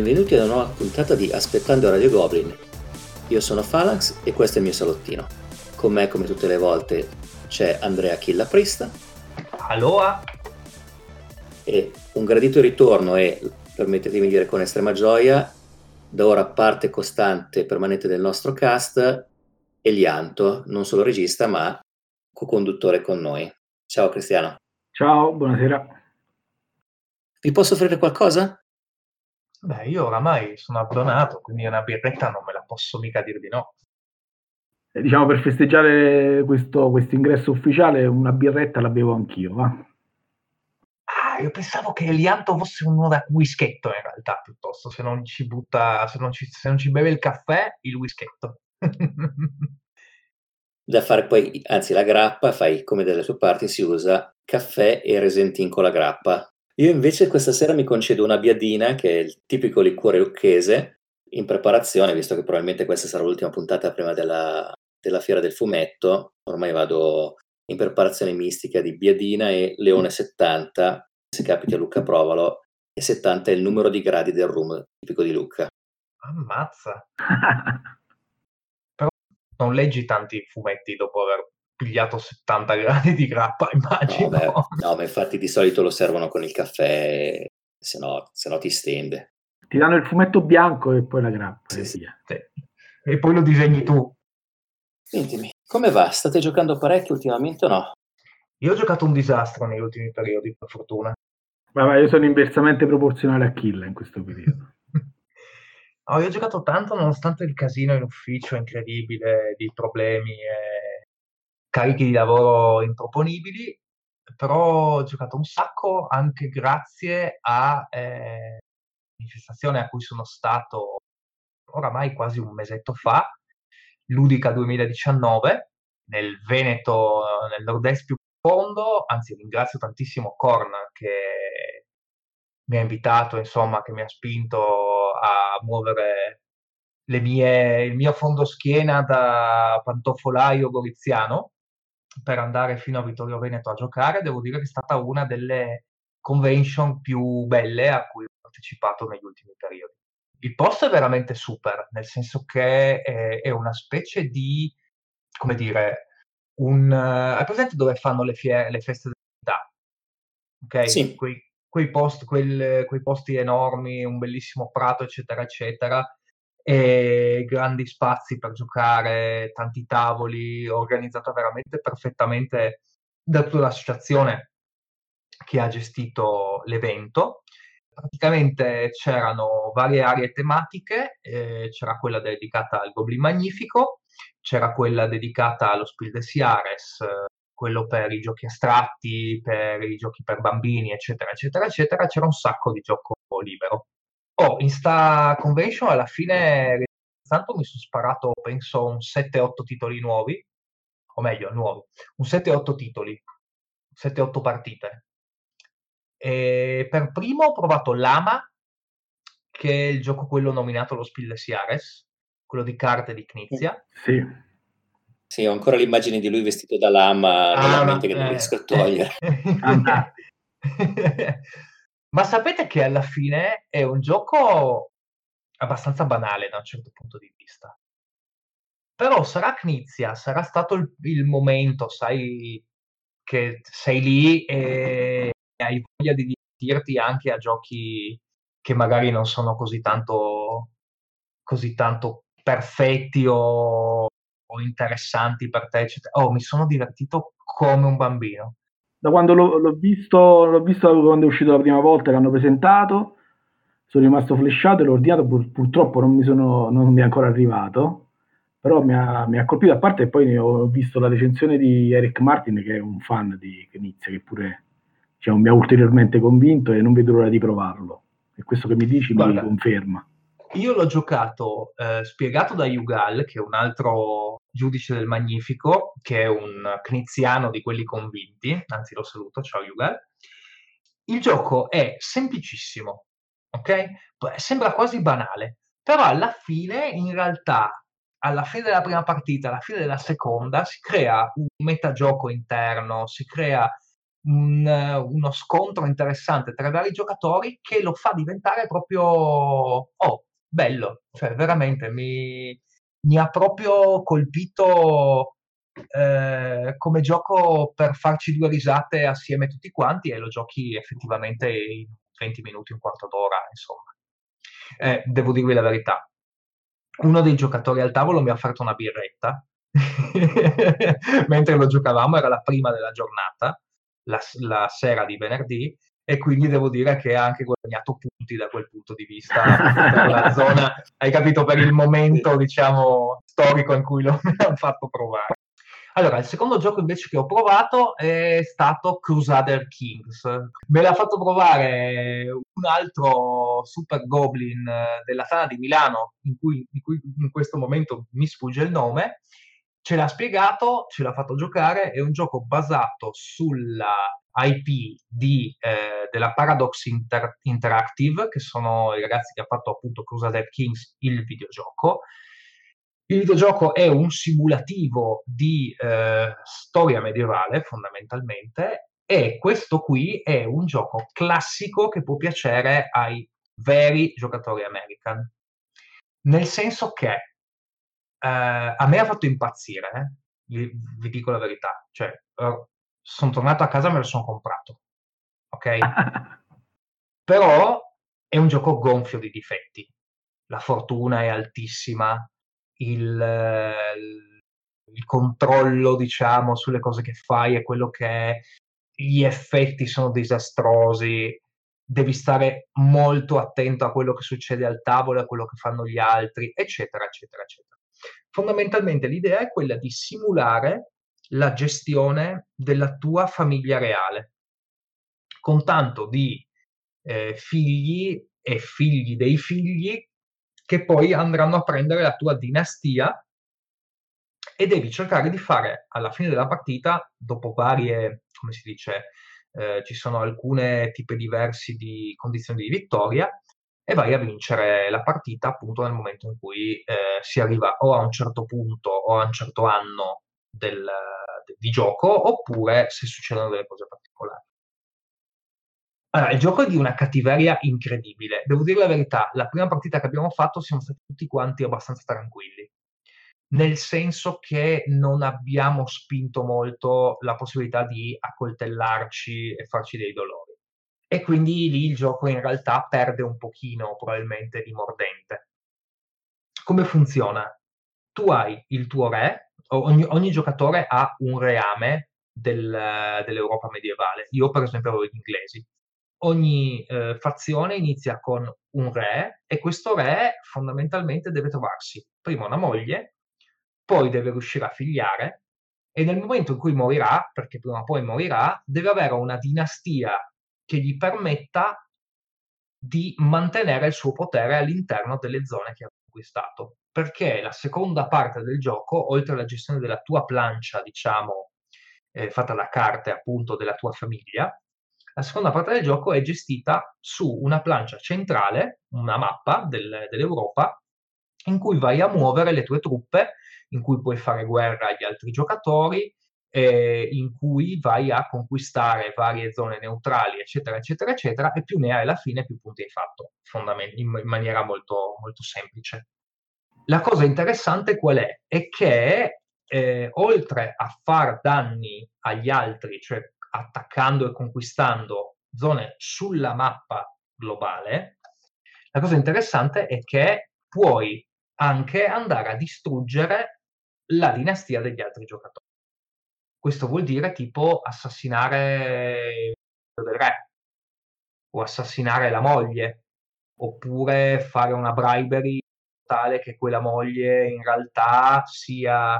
benvenuti ad una nuova puntata di Aspettando Radio Goblin. Io sono Phalanx e questo è il mio salottino. Con me, come tutte le volte, c'è Andrea Chilla Prista. Aloha! E un gradito ritorno e, permettetemi di dire con estrema gioia, da ora parte costante e permanente del nostro cast, Elianto, non solo regista ma co-conduttore con noi. Ciao Cristiano. Ciao, buonasera. Vi posso offrire qualcosa? Beh, io oramai sono abbonato, quindi una birretta non me la posso mica dire di no. Eh, diciamo per festeggiare questo ingresso ufficiale una birretta la bevo anch'io, va? Ah, io pensavo che Elianto fosse un whisketto in realtà, piuttosto, se non ci butta, se non ci, se non ci beve il caffè, il whisketto. da fare poi, anzi la grappa, fai come dalle sue parti, si usa caffè e resentin con la grappa. Io invece questa sera mi concedo una biadina, che è il tipico liquore lucchese, in preparazione, visto che probabilmente questa sarà l'ultima puntata prima della, della fiera del fumetto, ormai vado in preparazione mistica di biadina e leone 70, se capita Luca provalo, e 70 è il numero di gradi del rum tipico di Luca. Ammazza! Però non leggi tanti fumetti dopo aver pigliato 70 gradi di grappa, immagino. No, beh, no, ma infatti di solito lo servono con il caffè, se no, se no ti stende. Ti danno il fumetto bianco e poi la grappa. Sì, sì. sì. E poi lo disegni tu. Sentimi, come va? State giocando parecchio ultimamente o no? Io ho giocato un disastro negli ultimi periodi, per fortuna. Vabbè, io sono inversamente proporzionale a Kill in questo periodo. no, io ho giocato tanto nonostante il casino in ufficio incredibile di problemi e carichi di lavoro improponibili, però ho giocato un sacco anche grazie a eh, manifestazione a cui sono stato oramai quasi un mesetto fa, Ludica 2019, nel Veneto, nel nord-est più profondo, anzi ringrazio tantissimo Korn che mi ha invitato, insomma, che mi ha spinto a muovere mie, il mio fondo schiena da pantofolaio goriziano per andare fino a Vittorio Veneto a giocare, devo dire che è stata una delle convention più belle a cui ho partecipato negli ultimi periodi. Il posto è veramente super, nel senso che è, è una specie di, come dire, un... Hai presente dove fanno le, fie- le feste dell'età? Ok? Sì. Quei, quei, post, quel, quei posti enormi, un bellissimo prato, eccetera, eccetera e grandi spazi per giocare, tanti tavoli, organizzata veramente perfettamente da tutta l'associazione che ha gestito l'evento. Praticamente c'erano varie aree tematiche, eh, c'era quella dedicata al Goblin Magnifico, c'era quella dedicata allo Spiel des Jahres, quello per i giochi astratti, per i giochi per bambini, eccetera, eccetera, eccetera. C'era un sacco di gioco libero. Oh, in sta convention alla fine tanto mi sono sparato penso un 7-8 titoli nuovi, o meglio, nuovi, un 7-8 titoli, 7-8 partite. E per primo ho provato Lama, che è il gioco quello nominato lo Spilles Iares, quello di carte di Knizia. Sì. Sì, ho ancora l'immagine di lui vestito da lama ah, nella mente che non riesco a togliere. Ma sapete che alla fine è un gioco abbastanza banale da un certo punto di vista. Però sarà Knizia, sarà stato il, il momento, sai, che sei lì e hai voglia di divertirti anche a giochi che magari non sono così tanto, così tanto perfetti o, o interessanti per te. Eccetera. Oh, mi sono divertito come un bambino da quando l'ho, l'ho, visto, l'ho visto quando è uscito la prima volta che hanno presentato, sono rimasto flashato e l'ho ordinato, pur, purtroppo non mi, sono, non mi è ancora arrivato, però mi ha, mi ha, colpito, a parte poi ho visto la recensione di Eric Martin che è un fan di Knizia, che pure diciamo, mi ha ulteriormente convinto e non vedo l'ora di provarlo. E questo che mi dici Guarda, mi conferma. Io l'ho giocato eh, spiegato da Yugal, che è un altro giudice del Magnifico, che è un kniziano di quelli convinti, anzi lo saluto, ciao Yugal. Il gioco è semplicissimo, ok? Sembra quasi banale, però alla fine, in realtà, alla fine della prima partita, alla fine della seconda, si crea un metagioco interno, si crea un, uno scontro interessante tra i vari giocatori che lo fa diventare proprio oh, bello, cioè veramente mi, mi ha proprio colpito eh, come gioco per farci due risate assieme tutti quanti e lo giochi effettivamente in 20 minuti, un quarto d'ora, insomma. Eh, devo dirvi la verità, uno dei giocatori al tavolo mi ha offerto una birretta mentre lo giocavamo, era la prima della giornata, la, la, sera di venerdì, e quindi devo dire che ha anche guadagnato punti da quel punto di vista per la zona, hai capito, per il momento, diciamo, storico in cui lo hanno fatto provare. Allora, il secondo gioco invece che ho provato è stato Crusader Kings. Me l'ha fatto provare un altro Super Goblin eh, della sala di Milano, in cui, di cui in questo momento mi sfugge il nome. Ce l'ha spiegato, ce l'ha fatto giocare. È un gioco basato sulla IP di, eh, della Paradox Inter- Interactive, che sono i ragazzi che hanno fatto appunto Crusader Kings, il videogioco il videogioco è un simulativo di eh, storia medievale, fondamentalmente, e questo qui è un gioco classico che può piacere ai veri giocatori American. Nel senso che eh, a me ha fatto impazzire, eh? vi, vi, dico la verità. Cioè, sono tornato a casa e me lo sono comprato. Ok? Però è un gioco gonfio di difetti. La fortuna è altissima, il, il controllo, diciamo, sulle cose che fai e quello che è, gli effetti sono disastrosi, devi stare molto attento a quello che succede al tavolo, a quello che fanno gli altri, eccetera, eccetera, eccetera. Fondamentalmente l'idea è quella di simulare la gestione della tua famiglia reale, con tanto di eh, figli e figli dei figli che poi andranno a prendere la tua dinastia e devi cercare di fare alla fine della partita, dopo varie, come si dice, eh, ci sono alcune tipi diversi di condizioni di vittoria, e vai a vincere la partita appunto nel momento in cui eh, si arriva o a un certo punto o a un certo anno del, de, di gioco, oppure se succedono delle cose particolari. Allora, il gioco è di una cattiveria incredibile. Devo dire la verità, la prima partita che abbiamo fatto siamo stati tutti quanti abbastanza tranquilli, nel senso che non abbiamo spinto molto la possibilità di accoltellarci e farci dei dolori. E quindi lì il gioco in realtà perde un pochino probabilmente di mordente. Come funziona? Tu hai il tuo re, ogni, ogni giocatore ha un reame del, dell'Europa medievale. Io per esempio avevo gli inglesi ogni eh, fazione inizia con un re e questo re fondamentalmente deve trovarsi prima una moglie, poi deve riuscire a figliare e nel momento in cui morirà, perché prima o poi morirà, deve avere una dinastia che gli permetta di mantenere il suo potere all'interno delle zone che ha conquistato. Perché la seconda parte del gioco, oltre alla gestione della tua plancia, diciamo, eh, fatta da carte appunto della tua famiglia, la seconda parte del gioco è gestita su una plancia centrale, una mappa del, dell'Europa, in cui vai a muovere le tue truppe, in cui puoi fare guerra agli altri giocatori, eh, in cui vai a conquistare varie zone neutrali, eccetera, eccetera, eccetera, e più ne hai alla fine, più punti hai fatto, fondament- in, in maniera molto, molto semplice. La cosa interessante qual è? È che eh, oltre a far danni agli altri, cioè attaccando e conquistando zone sulla mappa globale, la cosa interessante è che puoi anche andare a distruggere la dinastia degli altri giocatori. Questo vuol dire tipo assassinare il re o assassinare la moglie oppure fare una bribery tale che quella moglie in realtà sia,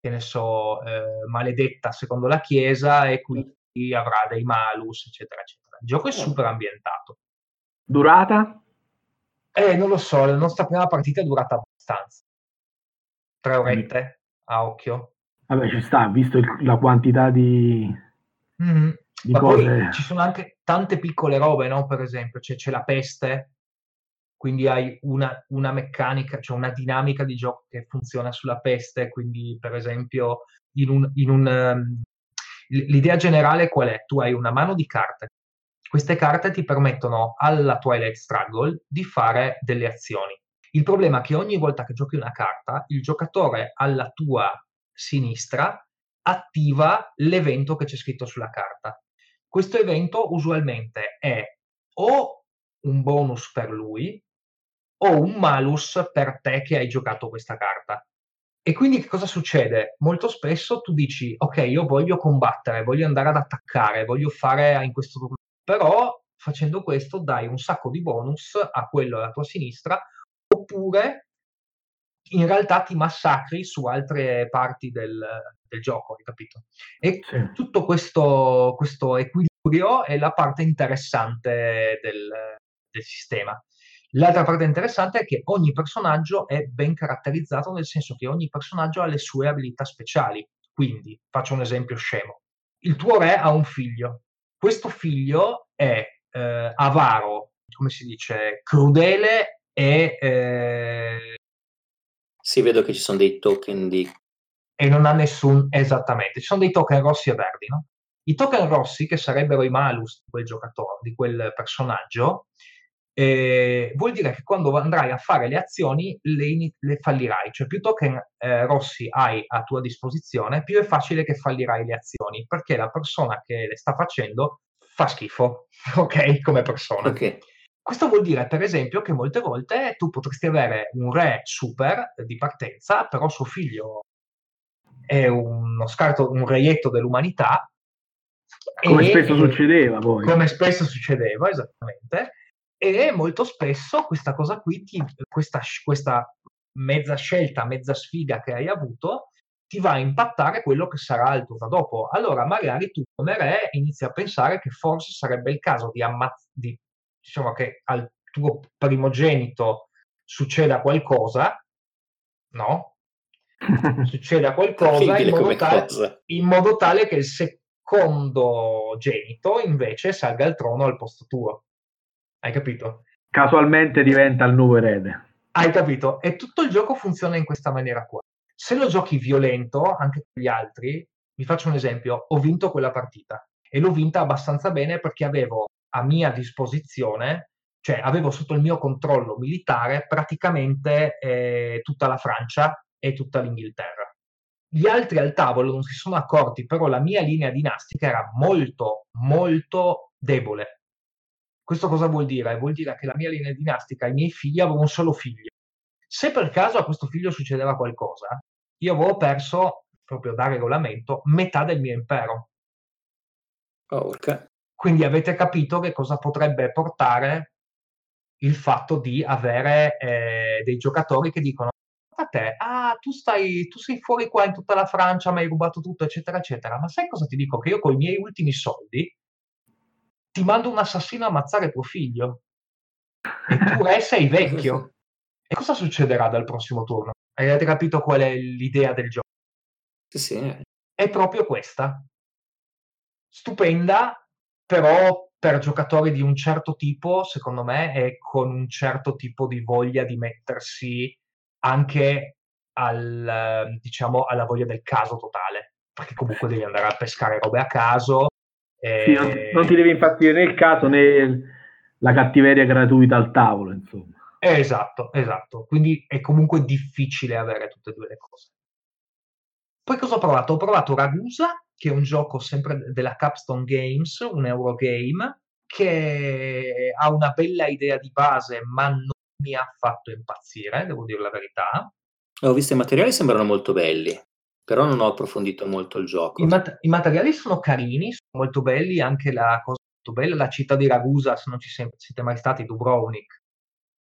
che ne so, eh, maledetta secondo la Chiesa e quindi avrà dei malus, eccetera, eccetera. Il gioco è super ambientato. Durata? Eh, non lo so, la nostra prima partita è durata abbastanza. Tre orette mm. a occhio. Vabbè, ci sta, visto il, la quantità di, mm-hmm. di Ma cose. ci sono anche tante piccole robe, no? Per esempio, c'è, c'è la peste, quindi hai una, una, meccanica, cioè una dinamica di gioco che funziona sulla peste, quindi per esempio in un, in un, um, l'idea generale qual è? Tu hai una mano di carte. Queste carte ti permettono alla Twilight Struggle di fare delle azioni. Il problema è che ogni volta che giochi una carta, il giocatore alla tua sinistra attiva l'evento che c'è scritto sulla carta. Questo evento usualmente è o un bonus per lui o un malus per te che hai giocato questa carta. E quindi che cosa succede? Molto spesso tu dici, ok, io voglio combattere, voglio andare ad attaccare, voglio fare in questo turno, però facendo questo dai un sacco di bonus a quello alla tua sinistra, oppure in realtà ti massacri su altre parti del, del gioco, hai capito? E sì. tutto questo, questo, equilibrio è la parte interessante del, del sistema. L'altra parte interessante è che ogni personaggio è ben caratterizzato, nel senso che ogni personaggio ha le sue abilità speciali. Quindi, faccio un esempio scemo. Il tuo re ha un figlio. Questo figlio è eh, avaro, come si dice, crudele e... Eh... Si vedo che ci sono dei token di... E non ha nessun... Esattamente, ci sono dei token rossi e verdi, no? I token rossi, che sarebbero i malus di quel giocatore, di quel personaggio, eh, vuol dire che quando andrai a fare le azioni le, le fallirai, cioè più token eh, rossi hai a tua disposizione, più è facile che fallirai le azioni, perché la persona che le sta facendo fa schifo, ok, come persona. Okay. Questo vuol dire, per esempio, che molte volte tu potresti avere un re super di partenza, però suo figlio è uno scarto, un reietto dell'umanità. Come e, spesso succedeva poi. Come spesso succedeva, esattamente e molto spesso questa cosa qui, ti, questa, questa mezza scelta, mezza sfiga che hai avuto, ti va a impattare quello che sarà il turno dopo. Allora magari tu come re inizi a pensare che forse sarebbe il caso di ammazzare, diciamo che al tuo primogenito succeda qualcosa, no? Succeda qualcosa in modo, tale, in modo tale che il secondo genito invece salga al trono al posto tuo. Hai capito? Casualmente diventa il nuovo erede. Hai capito? E tutto il gioco funziona in questa maniera qua. Se lo giochi violento, anche con gli altri, vi faccio un esempio, ho vinto quella partita e l'ho vinta abbastanza bene perché avevo a mia disposizione, cioè avevo sotto il mio controllo militare praticamente eh, tutta la Francia e tutta l'Inghilterra. Gli altri al tavolo non si sono accorti, però la mia linea dinastica era molto, molto debole questo cosa vuol dire? Vuol dire che la mia linea dinastica, i miei figli, avevo un solo figlio. Se per caso a questo figlio succedeva qualcosa, io avevo perso, proprio da regolamento, metà del mio impero. Okay. Quindi avete capito che cosa potrebbe portare il fatto di avere eh, dei giocatori che dicono a te, ah, tu, stai, tu sei fuori qua in tutta la Francia, mi hai rubato tutto, eccetera, eccetera. Ma sai cosa ti dico? Che io con i miei ultimi soldi ti mando un assassino a ammazzare tuo figlio. E tu re sei vecchio. E cosa succederà dal prossimo turno? Avete capito qual è l'idea del gioco? Sì, sì. È proprio questa. Stupenda, però per giocatori di un certo tipo, secondo me, e con un certo tipo di voglia di mettersi anche al, diciamo, alla voglia del caso totale. Perché comunque devi andare a pescare robe a caso, eh, sì, non, non, ti devi infastidire né il caso né la cattiveria gratuita al tavolo, insomma. Esatto, esatto. Quindi è comunque difficile avere tutte e due le cose. Poi cosa ho provato? Ho provato Ragusa, che è un gioco sempre della Capstone Games, un Eurogame, che ha una bella idea di base, ma non mi ha fatto impazzire, devo dire la verità. Ho visto i materiali, sembrano molto belli. Però non ho approfondito molto il gioco. I, mat- I, materiali sono carini, sono molto belli, anche la cosa molto bella, la città di Ragusa, se non ci siete mai stati, Dubrovnik,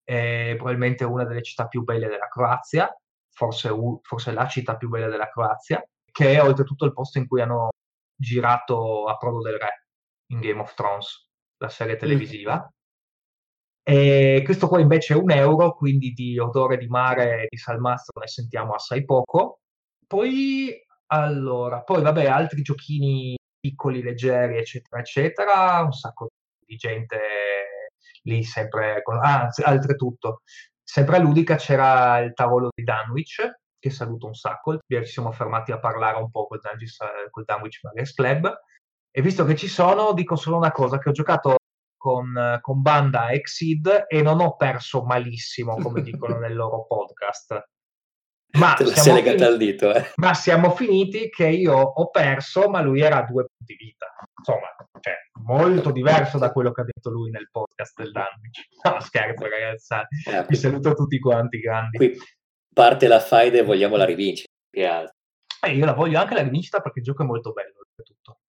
è probabilmente una delle città più belle della Croazia, forse, forse la città più bella della Croazia, che è oltretutto il posto in cui hanno girato a Prodo del Re in Game of Thrones, la serie televisiva. Mm. E questo qua invece è un euro, quindi di odore di mare e di salmastro ne sentiamo assai poco. Poi, allora, poi vabbè, altri giochini piccoli, leggeri, eccetera, eccetera, un sacco di gente lì sempre, con... ah, oltretutto, sempre a Ludica c'era il tavolo di Danwich, che saluto un sacco, ci siamo fermati a parlare un po' col, Dungeons, col Dunwich Mares Club, e visto che ci sono, dico solo una cosa, che ho giocato con, con Banda Exceed e non ho perso malissimo, come dicono nel loro podcast. Ma Te la sei legata al dito, eh. Ma siamo finiti che io ho perso, ma lui era a due punti vita. Insomma, cioè, molto diverso da quello che ha detto lui nel podcast del Dunwich. No, scherzo, ragazzi. Eh, Vi saluto tutti quanti grandi. Qui parte la faida e vogliamo la rivincita. Eh, io la voglio anche la rivincita perché il gioco è molto bello. Tutto.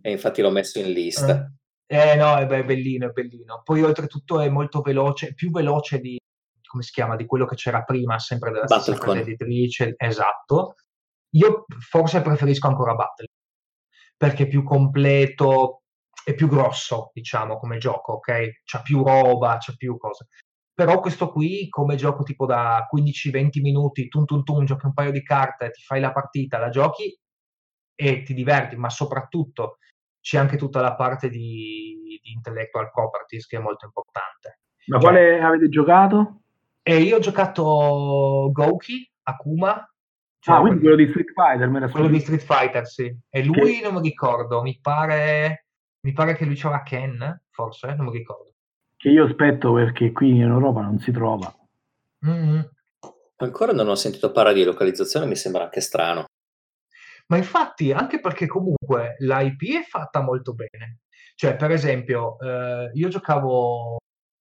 E infatti l'ho messo in lista. Eh, eh no, è bellino, è bellino. Poi oltretutto è molto veloce, più veloce di, come si chiama, di quello che c'era prima, sempre della stessa casa editrice, esatto. Io forse preferisco ancora Battle, perché è più completo, è più grosso, diciamo, come gioco, ok? C'ha più roba, c'ha più cose. Però questo qui, come gioco tipo da 15-20 minuti, tun tun tun, giochi un paio di carte, ti fai la partita, la giochi e ti diverti, ma soprattutto c'è anche tutta la parte di, di intellectual properties che è molto importante. Ma cioè, quale avete giocato? E io ho giocato Goki, Akuma. Cioè ah, quindi quello di Street Fighter, me Quello di Street Fighter, sì. E lui che... non mi ricordo, mi pare, mi pare che lui c'era Ken, forse, non mi ricordo. Che io aspetto perché qui in Europa non si trova. Mm-hmm. Ancora non ho sentito parlare di localizzazione, mi sembra anche strano. Ma infatti, anche perché comunque l'IP è fatta molto bene. Cioè, per esempio, eh, io giocavo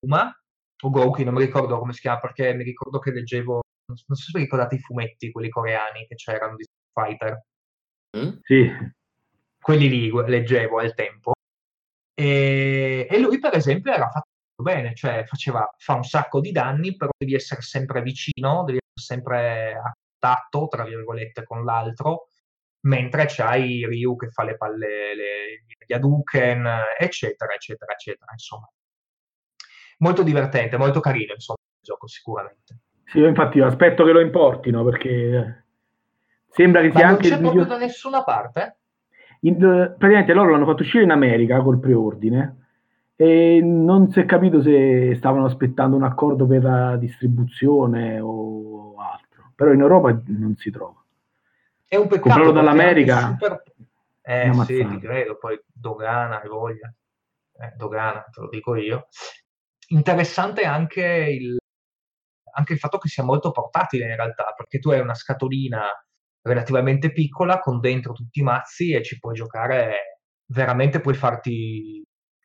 Uma, o Gouki, non mi ricordo come si chiama, perché mi ricordo che leggevo, non so se vi ricordate i fumetti, quelli coreani che c'erano di Fighter. Mm? Sì. Quelli lì leggevo al tempo. E, e, lui, per esempio, era fatto bene, cioè faceva, fa un sacco di danni, però devi essere sempre vicino, devi essere sempre a contatto, tra virgolette, con l'altro, mentre c'hai Ryu che fa le palle, le, gli Hadouken, eccetera, eccetera, eccetera, insomma molto divertente, molto carino, insomma, il gioco sicuramente. Sì, io infatti aspetto che lo importino perché sembra che sia anche... non c'è proprio da nessuna parte? In, praticamente loro l'hanno fatto uscire in America col preordine e non si è capito se stavano aspettando un accordo per la distribuzione o altro, però in Europa non si trova. È un peccato. Comprarlo dall'America... Super... Eh sì, ti credo, poi dogana e voglia. Eh, dogana, te lo dico io interessante anche il, anche il fatto che sia molto portatile in realtà, perché tu hai una scatolina relativamente piccola con dentro tutti i mazzi e ci puoi giocare veramente, puoi farti...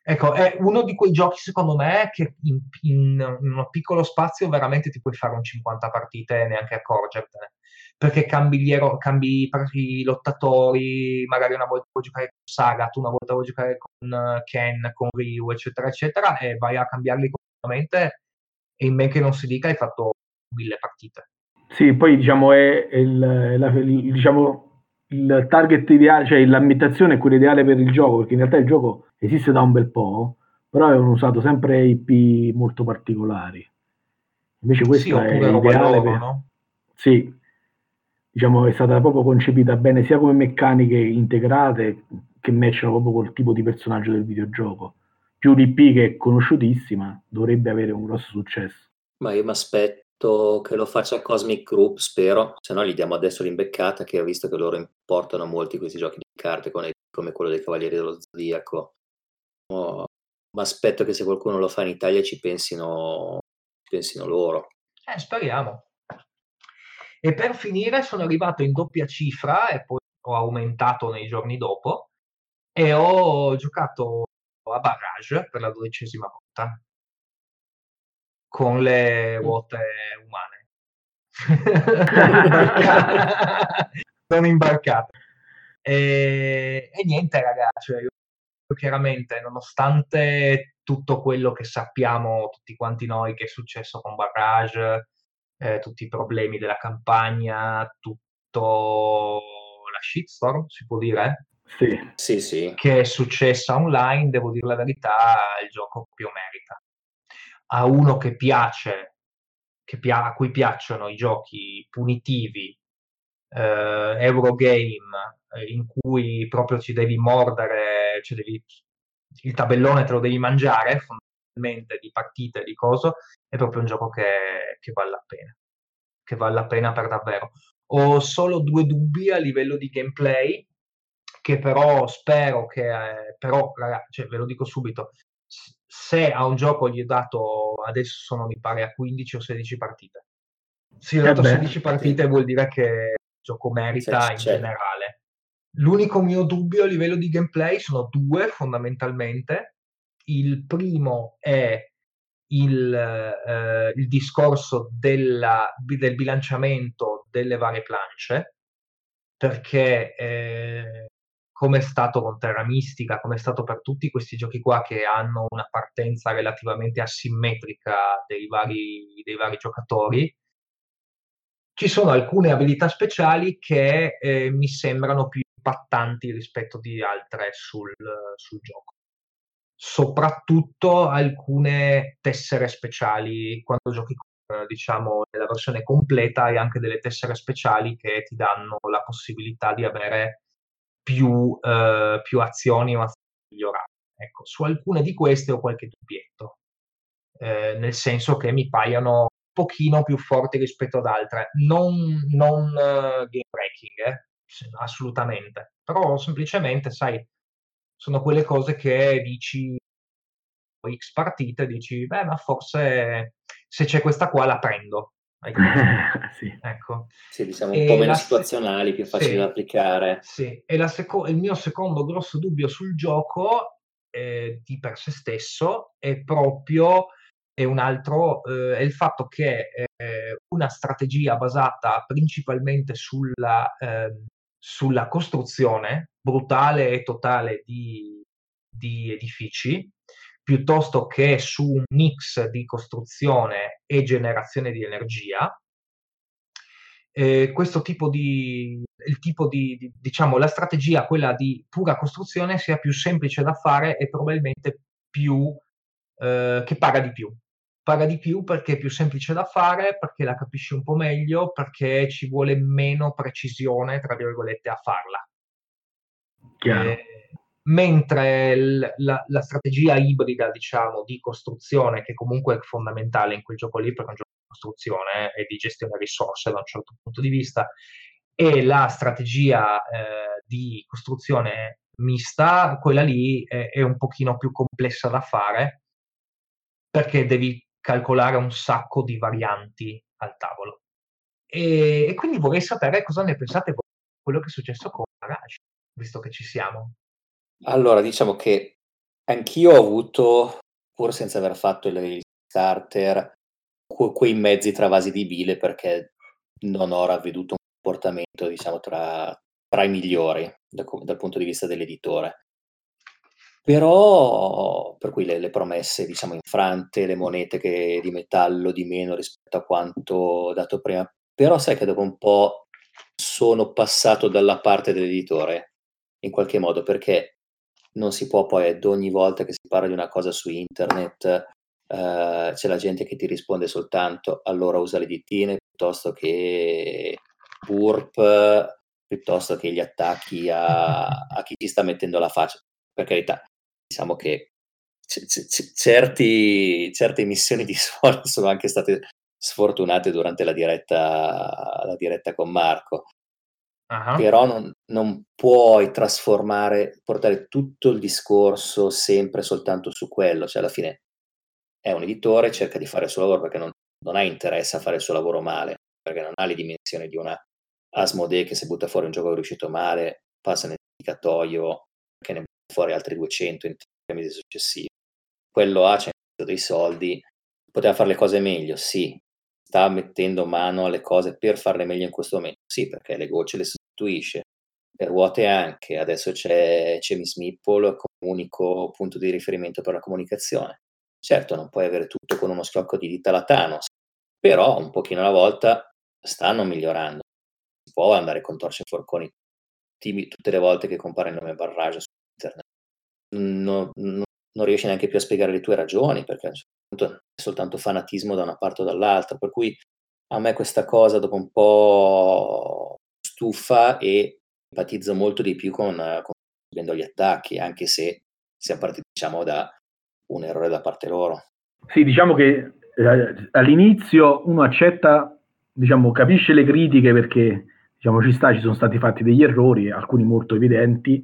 Ecco, è uno di quei giochi secondo me che in, in, in uno piccolo spazio veramente ti puoi fare un 50 partite e neanche accorgertene perché cambi, gli ero- cambi i lottatori, magari una volta vuoi giocare con Sagat, una volta vuoi giocare con Ken, con Ryu, eccetera, eccetera, e vai a cambiarli completamente e in men che non si dica hai fatto mille partite. Sì, poi diciamo è, è il, la, il, diciamo, il target ideale, cioè l'ambientazione è quella ideale per il gioco, perché in realtà il gioco esiste da un bel po', però avevano usato sempre IP molto particolari. Invece questo sì, è ideale per... no? Sì, diciamo, è stata proprio concepita bene sia come meccaniche integrate che matchano proprio col tipo di personaggio del videogioco. Più l'IP che è conosciutissima dovrebbe avere un grosso successo. Ma io mi aspetto che lo faccia Cosmic Group, spero, se no gli diamo adesso l'imbeccata che ho visto che loro importano molti questi giochi di carte come, come quello dei Cavalieri dello Zodiaco. Oh, ma aspetto che se qualcuno lo fa in Italia ci pensino, pensino loro. Eh, speriamo. E per finire sono arrivato in doppia cifra e poi ho aumentato nei giorni dopo e ho giocato a barrage per la dodicesima volta con le ruote umane. non imbarcate. E, e niente, ragazzi, io chiaramente, nonostante tutto quello che sappiamo tutti quanti noi che è successo con Barrage, eh, tutti i problemi della campagna, tutto la shitstorm, si può dire? Sì. sì, sì. Che è successa online, devo dire la verità, il gioco proprio merita. A uno che piace, che pia- a cui piacciono i giochi punitivi, eh, Eurogame, eh, in cui proprio ci devi mordere, cioè devi, il tabellone te lo devi mangiare, fondamentalmente, di partite, di coso, è proprio un gioco che, che vale la pena. che vale la pena per davvero. Ho solo due dubbi a livello di gameplay, che però spero che, eh, però ragazzi, cioè, ve lo dico subito, se a un gioco gli ho dato, adesso sono mi pare a 15 o 16 partite. Se gli ho dato eh 16 partite vuol dire che il gioco merita c'è, in c'è. generale. L'unico mio dubbio a livello di gameplay sono due fondamentalmente. Il primo è il, eh, il discorso della, del bilanciamento delle varie planche, perché eh, come è stato con Terra Mistica, come è stato per tutti questi giochi qua che hanno una partenza relativamente asimmetrica dei vari, dei vari giocatori, ci sono alcune abilità speciali che eh, mi sembrano più impattanti rispetto di altre sul, sul gioco. Soprattutto alcune tessere speciali quando giochi diciamo nella versione completa hai anche delle tessere speciali che ti danno la possibilità di avere più, eh, più azioni o azioni migliorate. Ecco, su alcune di queste ho qualche dubbietto, eh, nel senso che mi paiono un pochino più forti rispetto ad altre, non, non uh, game breaking, eh, assolutamente, però semplicemente, sai, sono quelle cose che dici X partite dici, beh, ma forse se c'è questa qua la prendo. sì. Ecco. Sì, diciamo un e po' meno situazionali, più facili sì, da applicare. Sì, e seco- il mio secondo grosso dubbio sul gioco eh, di per sé stesso è proprio è un altro, eh, è il fatto che eh, una strategia basata principalmente sulla, ehm, sulla costruzione brutale e totale di, di edifici, piuttosto che su un mix di costruzione e generazione di energia. Eh, questo tipo di, il tipo di, di, diciamo, la strategia, quella di pura costruzione, sia più semplice da fare e probabilmente più, eh, che paga di più. Paga di più perché è più semplice da fare, perché la capisci un po' meglio, perché ci vuole meno precisione, tra virgolette, a farla. Chiaro. Eh, mentre l- la-, la, strategia ibrida, diciamo, di costruzione, che comunque è fondamentale in quel gioco lì, perché è un gioco di costruzione e di gestione risorse da un certo punto di vista, e la strategia eh, di costruzione mista, quella lì è, è un pochino più complessa da fare, perché devi calcolare un sacco di varianti al tavolo. E, e quindi vorrei sapere cosa ne pensate voi quello che è successo con Garage, visto che ci siamo. Allora, diciamo che anch'io ho avuto, pur senza aver fatto il il starter, que quei mezzi travasi di bile perché non ho ravveduto un comportamento, diciamo, tra tra i migliori da dal punto di vista dell'editore. Però per cui le le promesse, diciamo, infrante, le monete che di metallo di meno rispetto a quanto dato prima. Però sai che dopo un po' sono passato dalla parte dell'editore, in qualche modo, perché non si può poi ad ogni volta che si parla di una cosa su internet eh, c'è la gente che ti risponde soltanto allora usa le dittine piuttosto che burp piuttosto che gli attacchi a, a chi ti sta mettendo la faccia. Per carità diciamo che c- c- certi, certe emissioni di suono sono anche state sfortunate durante la diretta, la diretta con Marco Uh-huh. Però non, non puoi trasformare, portare tutto il discorso sempre soltanto su quello, cioè alla fine è un editore, cerca di fare il suo lavoro perché non, non ha interesse a fare il suo lavoro male, perché non ha le dimensioni di una Asmodee che se butta fuori un gioco riuscito male, passa nel dimenticatoio, che ne butta fuori altri 200 in tre mesi successivi. Quello ha, c'è dei soldi, poteva fare le cose meglio, sì, sta mettendo mano alle cose per farle meglio in questo momento, sì, perché le gocce le sostituisce, per vuote anche, adesso c'è, c'è Miss come unico punto di riferimento per la comunicazione. Certo, non puoi avere tutto con uno scrocco di dita alla Thanos, però un pochino alla volta stanno migliorando. Si può andare con torce e forconi tutte le volte che compare il nome Barrage su internet. Non, non, non, riesci neanche più a spiegare le tue ragioni, perché a un certo punto è soltanto fanatismo da una parte o dall'altra. Per cui a me questa cosa dopo un po' stufa e empatizzo molto di più con, con gli attacchi, anche se siamo partiti diciamo da un errore da parte loro. Sì, diciamo che eh, all'inizio uno accetta diciamo, capisce le critiche perché diciamo, ci sta, ci sono stati fatti degli errori, alcuni molto evidenti,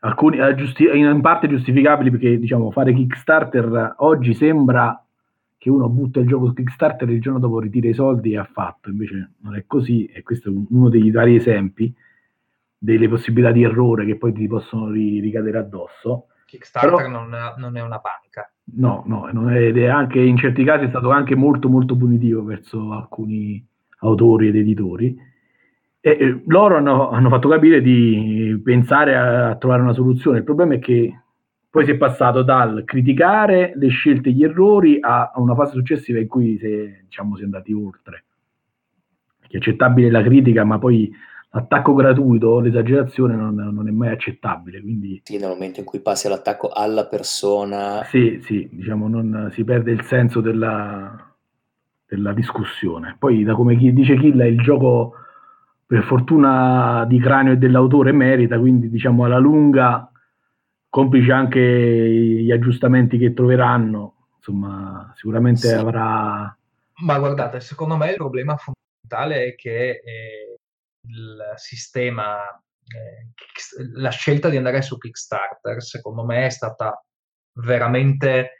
alcuni eh, giusti- in parte giustificabili perché diciamo, fare Kickstarter oggi sembra che uno butta il gioco su Kickstarter e il giorno dopo ritira i soldi e ha fatto, invece non è così e questo è uno dei vari esempi delle possibilità di errore che poi ti possono ricadere addosso. Kickstarter Però, non, non, è una banca. No, no, ed è anche in certi casi è stato anche molto molto punitivo verso alcuni autori ed editori. E, e loro hanno, hanno, fatto capire di pensare a, a trovare una soluzione. Il problema è che poi si è passato dal criticare le scelte e gli errori a, una fase successiva in cui si è, diciamo, si è andati oltre. È accettabile la critica, ma poi l'attacco gratuito, l'esagerazione non, non, è mai accettabile. Quindi... Sì, nel momento in cui passi all'attacco alla persona... Sì, sì, diciamo, non, si perde il senso della, della discussione. Poi, da come dice Killa, il gioco per fortuna di cranio e dell'autore merita, quindi diciamo alla lunga complice anche gli aggiustamenti che troveranno, insomma, sicuramente sì. avrà... Ma guardate, secondo me il problema fondamentale è che eh, il sistema, eh, la scelta di andare su Kickstarter, secondo me è stata veramente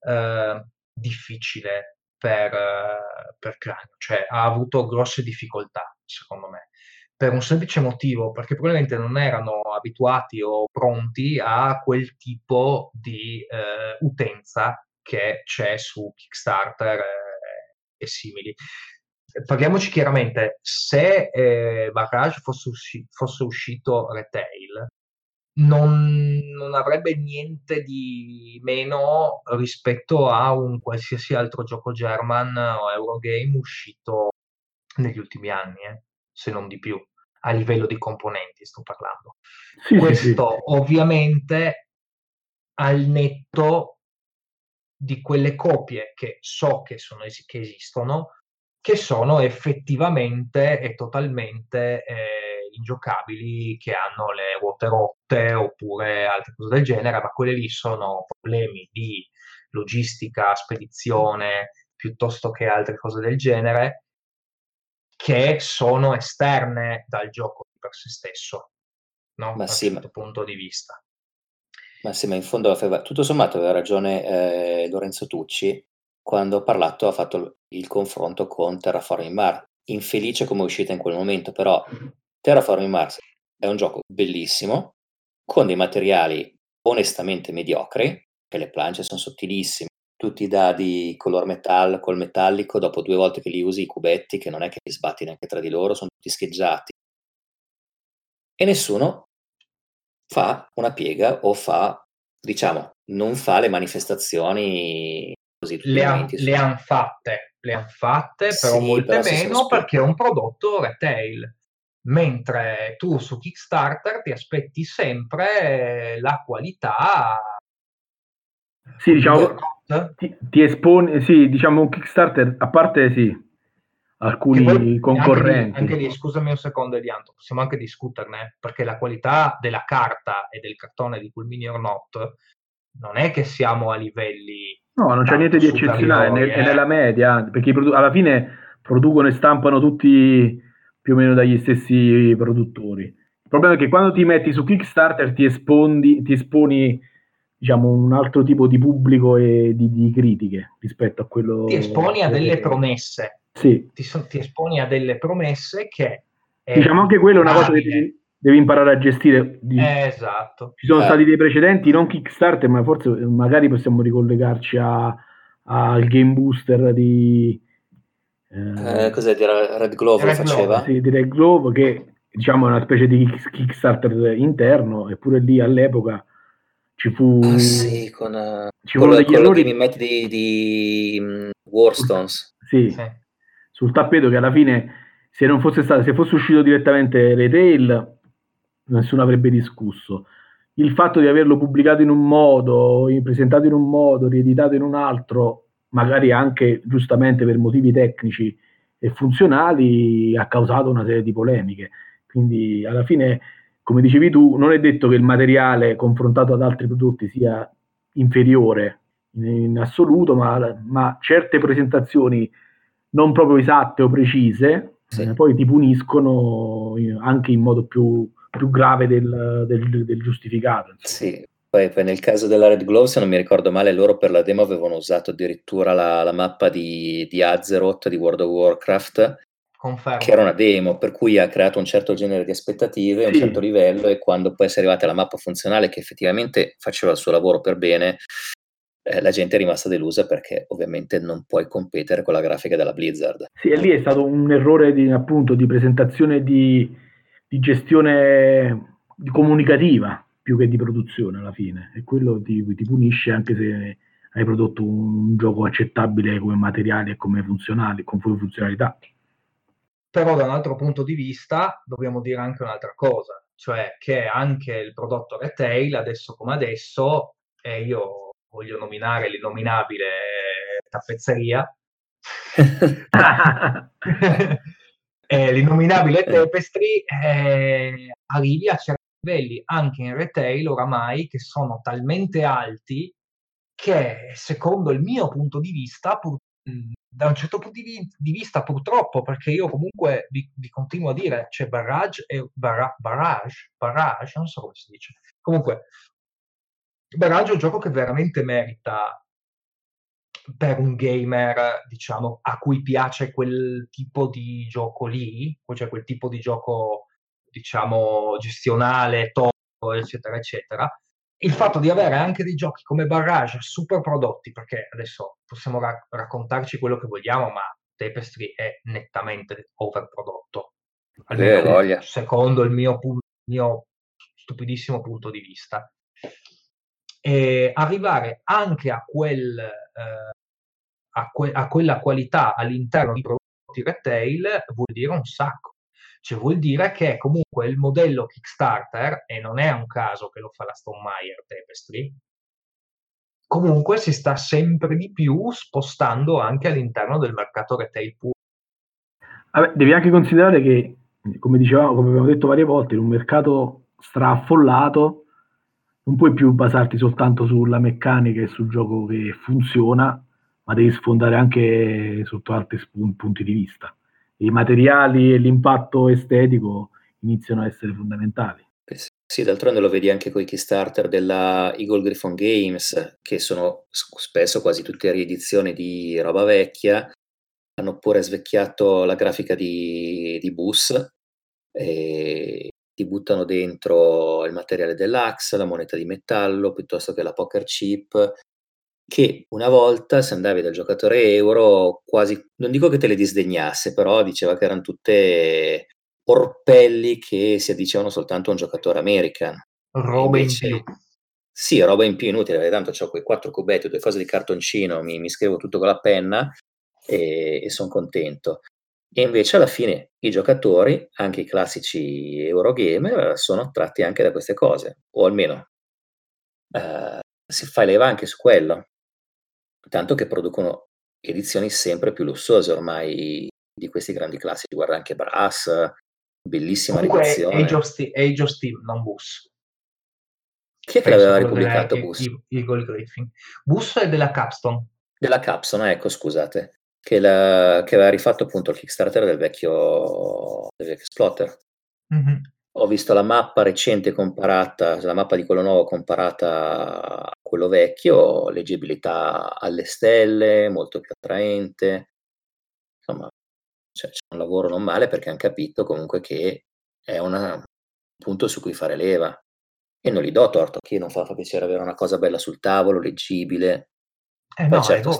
eh, difficile per, per Cranio, cioè ha avuto grosse difficoltà, secondo me per un semplice motivo, perché probabilmente non erano abituati o pronti a quel tipo di eh, utenza che c'è su Kickstarter eh, e simili. Parliamoci chiaramente, se eh, Barrage fosse, usci- fosse uscito retail, non, non, avrebbe niente di meno rispetto a un qualsiasi altro gioco German o Eurogame uscito negli ultimi anni, eh, se non di più a livello di componenti sto parlando. Sì, Questo sì, ovviamente al netto di quelle copie che so che, sono, che esistono, che sono effettivamente e totalmente eh, ingiocabili, che hanno le ruote rotte oppure altre cose del genere, ma quelle lì sono problemi di logistica, spedizione, piuttosto che altre cose del genere, che sono esterne dal gioco per se stesso, no? Ma da sì, questo ma... punto di vista. Ma sì, ma in fondo aveva, tutto sommato aveva ragione eh, Lorenzo Tucci quando ha parlato, ha fatto il confronto con Terraforming Mars. Infelice come è uscita in quel momento, però Terraforming Mars è un gioco bellissimo, con dei materiali onestamente mediocri, che le planche sono sottilissime, tutti i dadi color metal col metallico, dopo due volte che li usi i cubetti, che non è che li sbatti neanche tra di loro, sono tutti scheggiati. E nessuno fa una piega o fa, diciamo, non fa le manifestazioni così. Le, han, le hanno fatte, le hanno fatte, però sì, molte però meno perché è un prodotto retail. Mentre tu su Kickstarter ti aspetti sempre la qualità sì, diciamo, ti, ti espone, sì, diciamo un Kickstarter, a parte sì, alcuni poi, concorrenti. Anche lì, anche lì, scusami un secondo Elianto, possiamo anche discuterne, perché la qualità della carta e del cartone di Culmini or Not non è che siamo a livelli... No, non c'è niente di eccezionale, è, eh. è nella media, perché produ- alla fine producono e stampano tutti più o meno dagli stessi produttori. Il problema è che quando ti metti su Kickstarter ti, espondi, ti esponi diciamo, un altro tipo di pubblico e di, di critiche rispetto a quello... Ti esponi a delle promesse. Sì. Ti, ti esponi a delle promesse che... Diciamo anche quello è una cosa che devi, devi imparare a gestire. esatto. Ci sono eh. stati dei precedenti, non Kickstarter, ma forse magari possiamo ricollegarci al Game Booster di... Eh, cos'è di Red Glove Red faceva? Glove, sì, di Red Glove che diciamo è una specie di Kickstarter interno, eppure lì all'epoca ci fu... Ah, sì, con, uh, ci con, con errori... di, di, di um, Warstones. Sì, sì, sul tappeto che alla fine se non fosse stato, se fosse uscito direttamente retail, nessuno avrebbe discusso. Il fatto di averlo pubblicato in un modo, presentato in un modo, rieditato in un altro, magari anche giustamente per motivi tecnici e funzionali, ha causato una serie di polemiche. Quindi alla fine come dicevi tu, non è detto che il materiale confrontato ad altri prodotti sia inferiore in, assoluto, ma, ma, certe presentazioni non proprio esatte o precise, sì. eh, poi ti puniscono anche in modo più, più grave del, del, del giustificato. Sì, poi, poi, nel caso della Red Glove, se non mi ricordo male, loro per la demo avevano usato addirittura la, la mappa di, di Azeroth di World of Warcraft, Confermo. che era una demo, per cui ha creato un certo genere di aspettative, sì. un certo livello, e quando poi si è arrivata alla mappa funzionale che effettivamente faceva il suo lavoro per bene, eh, la gente è rimasta delusa perché ovviamente non puoi competere con la grafica della Blizzard. Sì, e lì è stato un errore di, appunto di presentazione di, di gestione di comunicativa più che di produzione alla fine e quello ti, ti punisce anche se hai prodotto un, un, gioco accettabile come materiali e come funzionali, con funzionalità. Però da un altro punto di vista dobbiamo dire anche un'altra cosa, cioè che anche il prodotto retail, adesso come adesso, e io voglio nominare l'innominabile tappezzeria, eh, l'innominabile Tapestry, eh, arrivi a certi livelli anche in retail oramai che sono talmente alti che secondo il mio punto di vista, pur, da un certo punto di, vista purtroppo, perché io comunque vi, vi continuo a dire, c'è barrage e barra, barrage, barrage, non so come si dice. Comunque, barrage è un gioco che veramente merita per un gamer, diciamo, a cui piace quel tipo di gioco lì, cioè quel tipo di gioco diciamo, gestionale, topo, eccetera, eccetera. Il fatto di avere anche dei giochi come Barrage super prodotti, perché adesso possiamo ra- raccontarci quello che vogliamo, ma Tapestry è nettamente overprodotto. Almeno, eh, secondo il mio, pu- mio stupidissimo punto di vista. E arrivare anche a, quel, eh, a, que- a quella qualità all'interno di prodotti retail vuol dire un sacco cioè vuol dire che comunque il modello Kickstarter, e non è un caso che lo fa la Stone Meyer Tapestry, comunque si sta sempre di più spostando anche all'interno del mercato retail puro. Vabbè, devi anche considerare che, come dicevamo, come abbiamo detto varie volte, in un mercato straffollato non puoi più basarti soltanto sulla meccanica e sul gioco che funziona, ma devi sfondare anche sotto altri punti di vista i materiali e l'impatto estetico iniziano a essere fondamentali. Sì, d'altronde lo vedi anche con i Kickstarter della Eagle Griffon Games, che sono spesso quasi tutte riedizioni di roba vecchia. Hanno pure svecchiato la grafica di, di bus e ti buttano dentro il materiale dell'axe, la moneta di metallo, piuttosto che la poker chip, che una volta se andavi dal giocatore euro quasi, non dico che te le disdegnasse, però diceva che erano tutte orpelli che si addicevano soltanto a un giocatore americano. Roba in più. Sì, roba in più inutile, tanto ho quei quattro cubetti, due cose di cartoncino, mi, mi scrivo tutto con la penna e, e sono contento. E invece alla fine i giocatori, anche i classici Eurogamer, sono attratti anche da queste cose, o almeno eh, si fa leva anche su quello tanto che producono edizioni sempre più lussuose ormai di questi grandi classici. Guarda anche Brass, bellissima Comunque edizione. Age of, Steel, Age of Steel, non Bus. Chi è che l'aveva ripubblicato della, Bus? Eagle Griffin. Bus è della Capstone. Della Capstone, ecco, scusate. Che, la, che aveva rifatto appunto il Kickstarter del vecchio, del vecchio Splotter. Mm-hmm ho visto la mappa recente comparata, la mappa di quello nuovo comparata a quello vecchio, leggibilità alle stelle, molto più attraente. Insomma, cioè, c'è un lavoro non male perché hanno capito comunque che è una, un punto su cui fare leva. E non gli do torto, che non fa, fa piacere avere una cosa bella sul tavolo, leggibile. Eh Poi no, certo,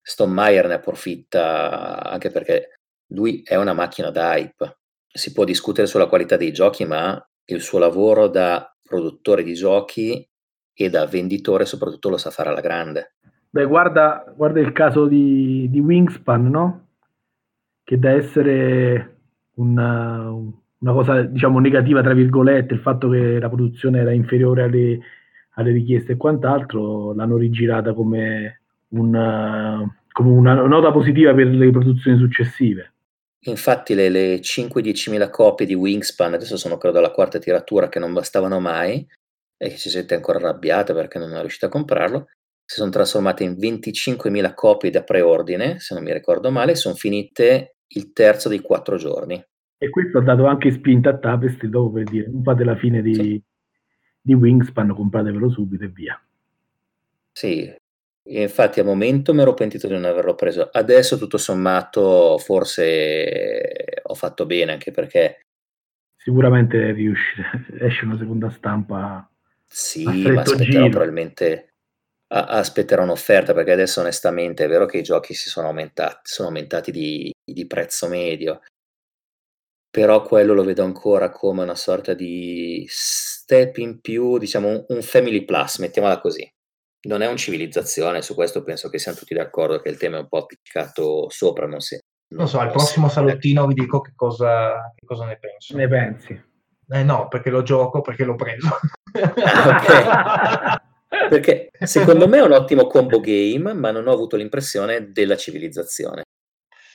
Sto, Meyer ne approfitta anche perché lui è una macchina da hype si può discutere sulla qualità dei giochi, ma il suo lavoro da produttore di giochi e da venditore soprattutto lo sa fare alla grande. Beh, guarda, guarda il caso di, di, Wingspan, no? Che da essere una, una, cosa, diciamo, negativa, tra virgolette, il fatto che la produzione era inferiore alle, alle richieste e quant'altro, l'hanno rigirata come una, come una nota positiva per le produzioni successive. Infatti le, le 5-10 copie di Wingspan, adesso sono credo alla quarta tiratura, che non bastavano mai, e che si sente ancora arrabbiata perché non è riuscita a comprarlo, si sono trasformate in 25.000 copie da preordine, se non mi ricordo male, sono finite il terzo dei quattro giorni. E questo ha dato anche spinta a Tapestry dopo per dire non fate la fine di, sì. di Wingspan, compratevelo subito e via. Sì, infatti a momento mi ero pentito di non averlo preso. Adesso tutto sommato forse ho fatto bene anche perché... Sicuramente riuscire, esce una seconda stampa. Sì, ma aspetterò probabilmente aspetterò un'offerta perché adesso onestamente è vero che i giochi si sono aumentati, sono aumentati di, di prezzo medio, però quello lo vedo ancora come una sorta di step in più, diciamo un, un family plus, mettiamola così. Non è un civilizzazione, su questo penso che siamo tutti d'accordo che il tema è un po' appiccicato sopra, non si... Non, so, al prossimo salottino vi dico che cosa, che cosa ne penso. Ne pensi? Eh no, perché lo gioco, perché l'ho preso. Ah, ok. perché secondo me è un ottimo combo game, ma non ho avuto l'impressione della civilizzazione.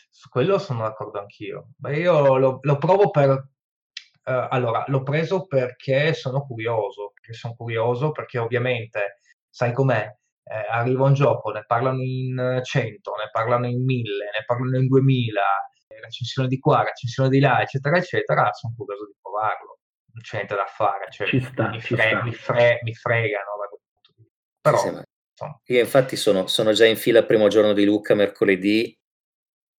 Su quello sono d'accordo anch'io. Beh, io lo, lo provo per... Uh, allora, l'ho preso perché sono curioso, perché sono curioso perché ovviamente, sai com'è, eh, arriva un gioco, ne parlano in 100, ne parlano in 1000, ne parlano in 2000, recensione di qua, recensione di là, eccetera, eccetera, sono curioso di provarlo. Non c'è niente da fare, cioè, ci sta, mi, fre- sta. Mi, fre- mi, fregano da quel punto di vista. Però, sì, sì, io infatti sono, sono, già in fila il primo giorno di Lucca, mercoledì,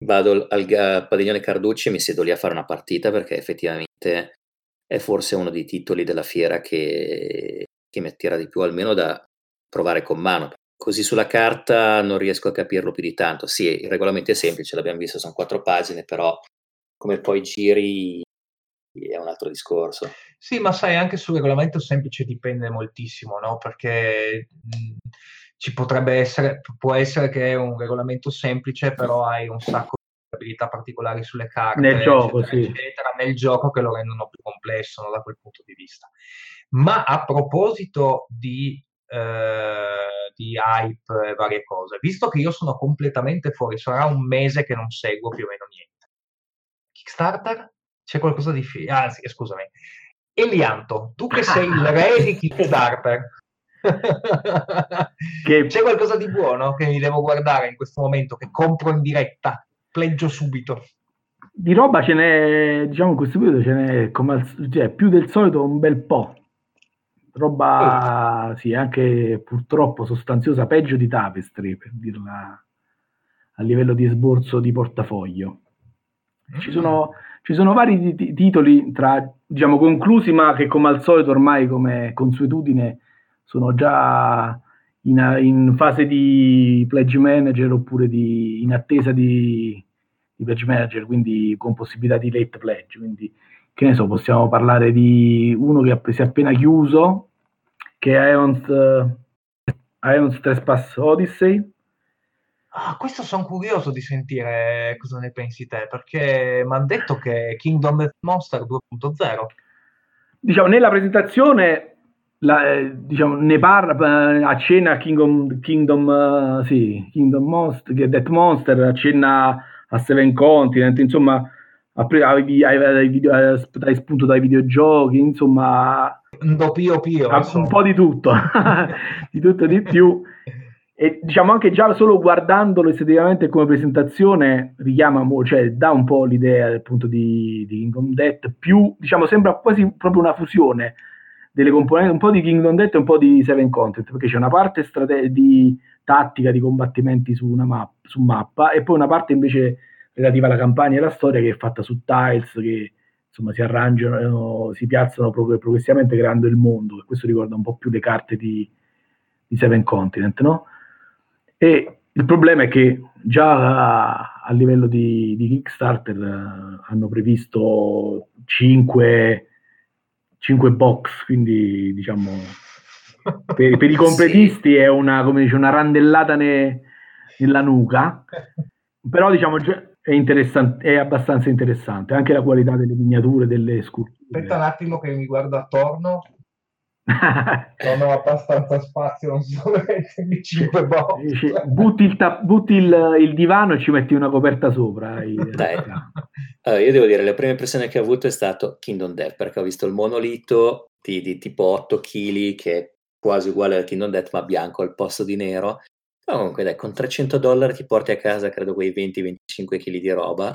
vado al, al padiglione Carducci e mi siedo lì a fare una partita perché effettivamente è forse uno dei titoli della fiera che, che mi attira di più, almeno da provare con mano. Così sulla carta non riesco a capirlo più di tanto. Sì, il regolamento è semplice, l'abbiamo visto, sono quattro pagine, però come poi giri è un altro discorso. Sì, ma sai, anche sul regolamento semplice dipende moltissimo, no? Perché mh, ci potrebbe essere, può essere che è un regolamento semplice, però hai un sacco di abilità particolari sulle carte, nel gioco, eccetera, sì. eccetera, nel gioco che lo rendono più complesso no, da quel punto di vista. Ma a proposito di, eh, di hype e varie cose, visto che io sono completamente fuori, sarà un mese che non seguo più o meno niente. Kickstarter? C'è qualcosa di... Fi- ah, sì, scusami. Elianto, tu che sei il re di Kickstarter, che... C'è qualcosa di buono che mi devo guardare in questo momento, che compro in diretta, pleggio subito. Di roba ce n'è, diciamo in questo periodo ce n'è come al, cioè, più del solito un bel po'. Roba, sì, anche purtroppo sostanziosa, peggio di Tapestry, per dirla a livello di sborso di portafoglio. Ci sono, ci sono vari t- titoli tra, diciamo, conclusi, ma che come al solito ormai come consuetudine sono già in, in fase di pledge manager oppure di, in attesa di, di pledge manager, quindi con possibilità di late pledge. Quindi, che ne so, possiamo parlare di uno che si è appena chiuso, che è Ions, uh, Ions Trespass Odyssey. Ah, questo sono curioso di sentire cosa ne pensi te, perché mi hanno detto che Kingdom Monster 2.0. Diciamo, nella presentazione la, eh, diciamo, ne parla eh, accenna a Kingdom, Kingdom, uh, sì, Kingdom Monster, Death Monster, accenna a Seven Continent, insomma, dai, video, dai spunto dai videogiochi, insomma, un pio pio, un po' di tutto, di tutto di più. E diciamo anche già solo guardandolo esteticamente come presentazione richiama, cioè dà un po' l'idea del punto di, di Kingdom Death, più diciamo sembra quasi proprio una fusione delle componenti, un po' di Kingdom Death e un po' di Seven Content, perché c'è una parte strate- di tattica di combattimenti su, una map- su mappa e poi una parte invece relativa alla campagna e alla storia che è fatta su tiles che insomma si arrangiano, si piazzano progressivamente creando il mondo, e questo ricorda un po' più le carte di, di Seven Continent, no? E il problema è che già a, a livello di, di Kickstarter uh, hanno previsto 5 5 box, quindi diciamo per, per i completisti sì. è una, come dice, una randellata ne, nella nuca, però diciamo è, interessante, è abbastanza interessante, anche la qualità delle miniature, delle sculture. Aspetta un attimo che mi guardo attorno. non ho abbastanza spazio, non so mettermi 5 box. Butti, il, ta- butti il, il, divano e ci metti una coperta sopra. Dai. Allora, io devo dire, la prima impressione che ho avuto è stato Kingdom Death, perché ho visto il monolito di, di tipo 8 kg che quasi uguale al Kingdom Death ma bianco al posto di nero. Però comunque dai, con 300 dollari ti porti a casa credo quei 20-25 kg di roba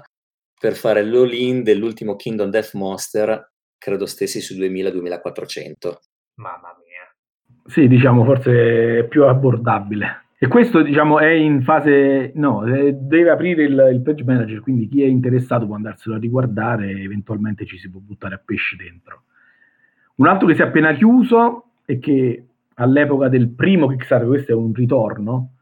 per fare l'all-in dell'ultimo Kingdom Death Monster, credo stessi su 2000-2400. Mamma mia. Sì, diciamo forse è più abbordabile. E questo diciamo è in fase, no, eh, deve aprire il, il page manager, quindi chi è interessato può andarselo a riguardare e eventualmente ci si può buttare a pesce dentro. Un altro che si è appena chiuso e che all'epoca del primo Kickstarter, questo è un ritorno,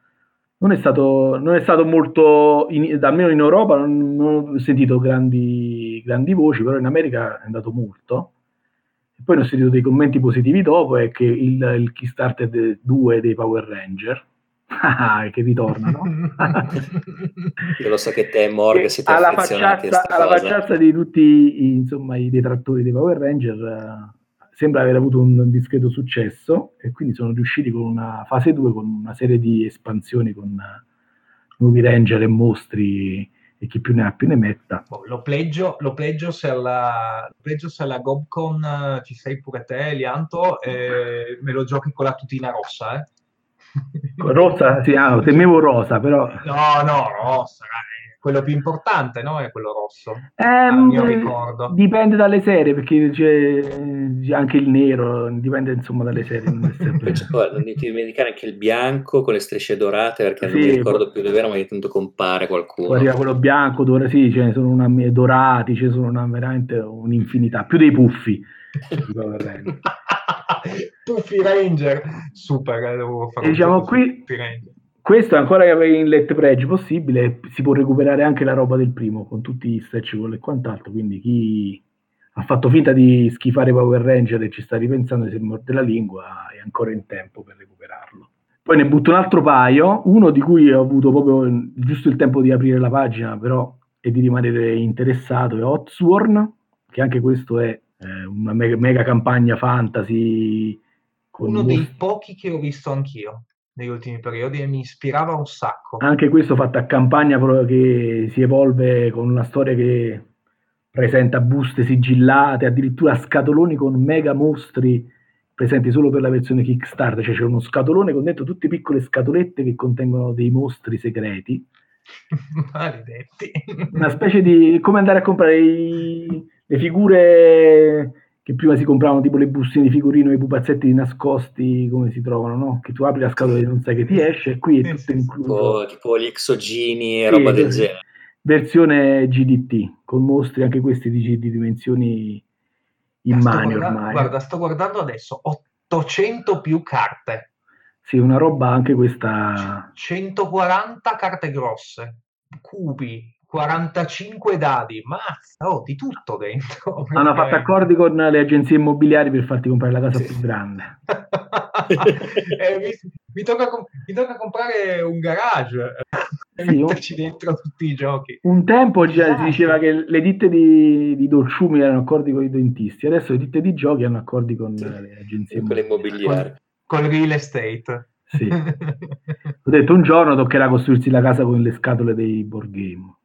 non è stato, non è stato molto, in, almeno in Europa non, non ho sentito grandi, grandi, voci, però in America è andato molto. E poi ne ho sentito dei commenti positivi dopo, è che il, il Kickstarter 2 dei Power Ranger, che ritornano. Io lo so che te e Morg siete alla facciazza, alla facciazza di tutti insomma, i detrattori dei Power Ranger uh, sembra aver avuto un discreto successo e quindi sono riusciti con una fase 2 con una serie di espansioni con uh, nuovi Ranger e mostri e chi più ne ha più ne metta. Boh, lo, pleggio, lo, pleggio se alla, pleggio se alla Gobcon uh, ci sei pure te, Lianto, e me lo giochi con la tutina rossa, eh? Rosa, sì, ah, temevo rosa, però... No, no, rossa, quello più importante, no? È quello rosso. Eh, dipende dalle serie, perché c'è anche il nero, dipende insomma dalle serie. Non, sempre... non ti dimenticare anche il bianco con le strisce dorate, perché sì, non mi ricordo più dove era, ma ogni tanto compare qualcuno. Poi arriva quello bianco, dora, sì, ce ne sono una, dorati, ce ne sono una, veramente un'infinità, più dei puffi. Puffy Ranger, super, eh, devo fare diciamo qui, questo è ancora in let pledge possibile, si può recuperare anche la roba del primo con tutti gli stretch goal e quant'altro, quindi chi ha fatto finta di schifare Power Ranger e ci sta ripensando si morde la lingua è ancora in tempo per recuperarlo. Poi ne butto un altro paio, uno di cui ho avuto proprio giusto il tempo di aprire la pagina, però e di rimanere interessato, è Hotsworn, che anche questo è eh, una mega, mega, campagna fantasy. Uno dei pochi che ho visto anch'io negli ultimi periodi e mi ispirava un sacco. Anche questo fatto a campagna che si evolve con una storia che presenta buste sigillate, addirittura scatoloni con mega mostri presenti solo per la versione Kickstarter, cioè c'è uno scatolone con dentro tutte piccole scatolette che contengono dei mostri segreti. Maledetti. Una specie di come andare a comprare i, le figure che prima si compravano tipo le bustine di figurino e i pupazzetti nascosti come si trovano, no? Che tu apri la scatola e non sai che ti esce e qui è tutto incluso. Tipo, tipo gli exogini e sì, roba del genere. Versione GDT, con mostri anche questi di, di dimensioni immani ormai. Guarda, sto guardando adesso, 800 più carte. Sì, una roba anche questa... 140 carte grosse, cubi, 45 dadi, mazza, oh, di tutto dentro. Hanno fatto accordi con le agenzie immobiliari per farti comprare la casa sì. più grande. eh, mi, mi, tocca, mi, tocca, comprare un garage e sì, metterci un, dentro tutti i giochi. Un tempo già esatto. si diceva che le ditte di, di dolciumi erano accordi con i dentisti, adesso le ditte di giochi hanno accordi con sì. le agenzie immobiliari. Con, con il real estate. Sì. Ho detto un giorno toccherà costruirsi la casa con le scatole dei board game.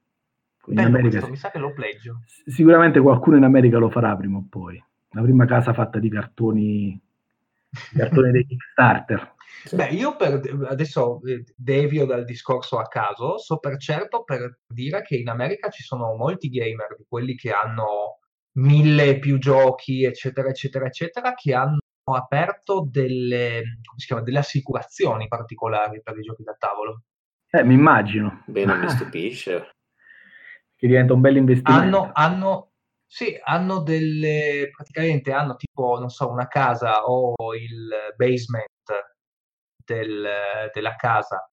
In America, questo, mi sa che lo pleggio. Sicuramente qualcuno in America lo farà prima o poi. La prima casa fatta di cartoni, cartoni dei Kickstarter. Beh, io per, adesso eh, devio dal discorso a caso, so per certo per dire che in America ci sono molti gamer, quelli che hanno mille più giochi, eccetera, eccetera, eccetera, che hanno aperto delle, chiama, delle assicurazioni particolari per i giochi da tavolo. Eh, mi immagino. Beh, non mi stupisce che diventa un bel investimento. Hanno, hanno, sì, hanno delle, praticamente hanno tipo, non so, una casa o il basement del, della casa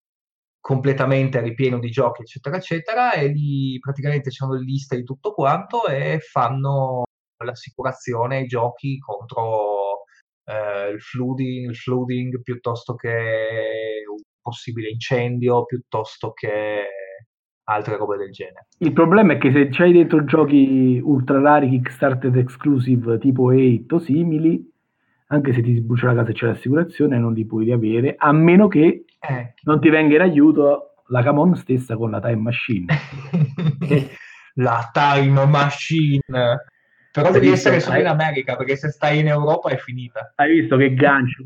completamente ripieno di giochi, eccetera, eccetera, e lì praticamente c'è una lista di tutto quanto e fanno l'assicurazione ai giochi contro eh, il, flooding, il flooding piuttosto che un possibile incendio, piuttosto che altre robe del genere. Il problema è che se c'hai dentro giochi ultra rari, Kickstarter exclusive tipo 8 o simili, anche se ti sbrucia la casa e c'è l'assicurazione, non li puoi riavere, a meno che eh. non ti venga in aiuto la Camon stessa con la Time Machine. la Time Machine! Però devi essere solo in America, perché se stai in Europa è finita. Hai visto che gancio?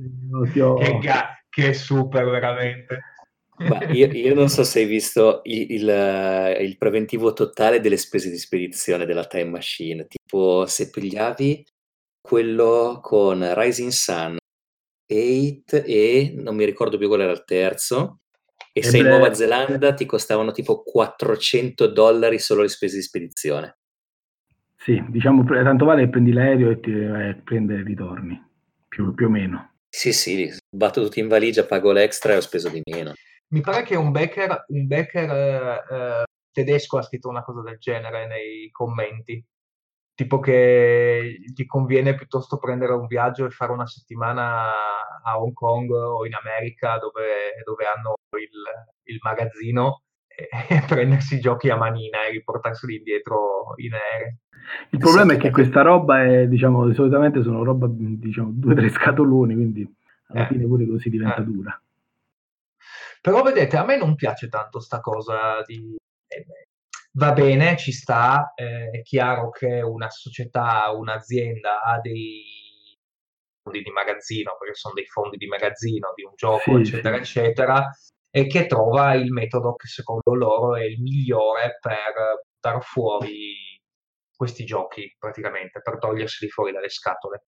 Che, ga- che super, veramente. Io, io, non so se hai visto il, il, il, preventivo totale delle spese di spedizione della Time Machine, tipo se pigliavi quello con Rising Sun 8 e non mi ricordo più qual era il terzo, e, e se in Nuova Zelanda ti costavano tipo 400 dollari solo le spese di spedizione. Sì, diciamo, tanto vale che prendi l'aereo e ti eh, prende e ritorni, più, più, o meno. Sì, sì, batto tutti in valigia, pago l'extra e ho speso di meno. Mi pare che un backer, un backer eh, tedesco ha scritto una cosa del genere nei commenti, tipo che gli conviene piuttosto prendere un viaggio e fare una settimana a Hong Kong o in America dove, dove hanno il, il magazzino e, e prendersi i giochi a manina e riportarseli indietro in aereo. Il problema è che questa roba è, diciamo, solitamente sono roba, diciamo, due o tre scatoloni, quindi alla eh. fine pure così diventa eh. dura. Però vedete, a me non piace tanto sta cosa di eh, va bene, ci sta, eh, è chiaro che una società, un'azienda ha dei fondi di magazzino, perché sono dei fondi di magazzino di un gioco, eccetera, eccetera, e che trova il metodo che secondo loro è il migliore per buttare fuori questi giochi, praticamente, per toglierseli fuori dalle scatole.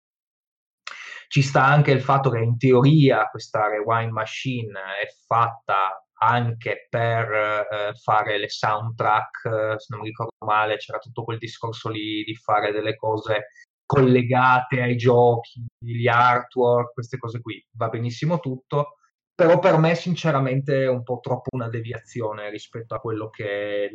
Ci sta anche il fatto che in teoria questa rewind machine è fatta anche per eh, fare le soundtrack, eh, se non mi ricordo male, c'era tutto quel discorso lì di fare delle cose collegate ai giochi, gli artwork, queste cose qui. Va benissimo tutto, però per me sinceramente è un po' troppo una deviazione rispetto a quello che è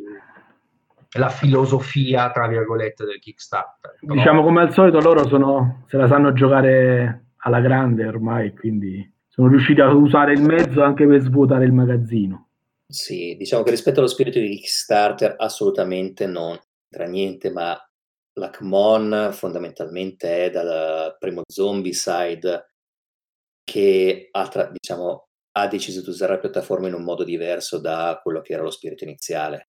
la filosofia, tra virgolette, del Kickstarter. Però... Diciamo come al solito loro sono, se la sanno giocare alla grande ormai, quindi sono riusciti a usare il mezzo anche per svuotare il magazzino. Sì, diciamo che rispetto allo spirito di Kickstarter assolutamente non tra niente, ma l'Acmon fondamentalmente è dal primo zombie side che ha, diciamo, ha deciso di usare la piattaforma in un modo diverso da quello che era lo spirito iniziale.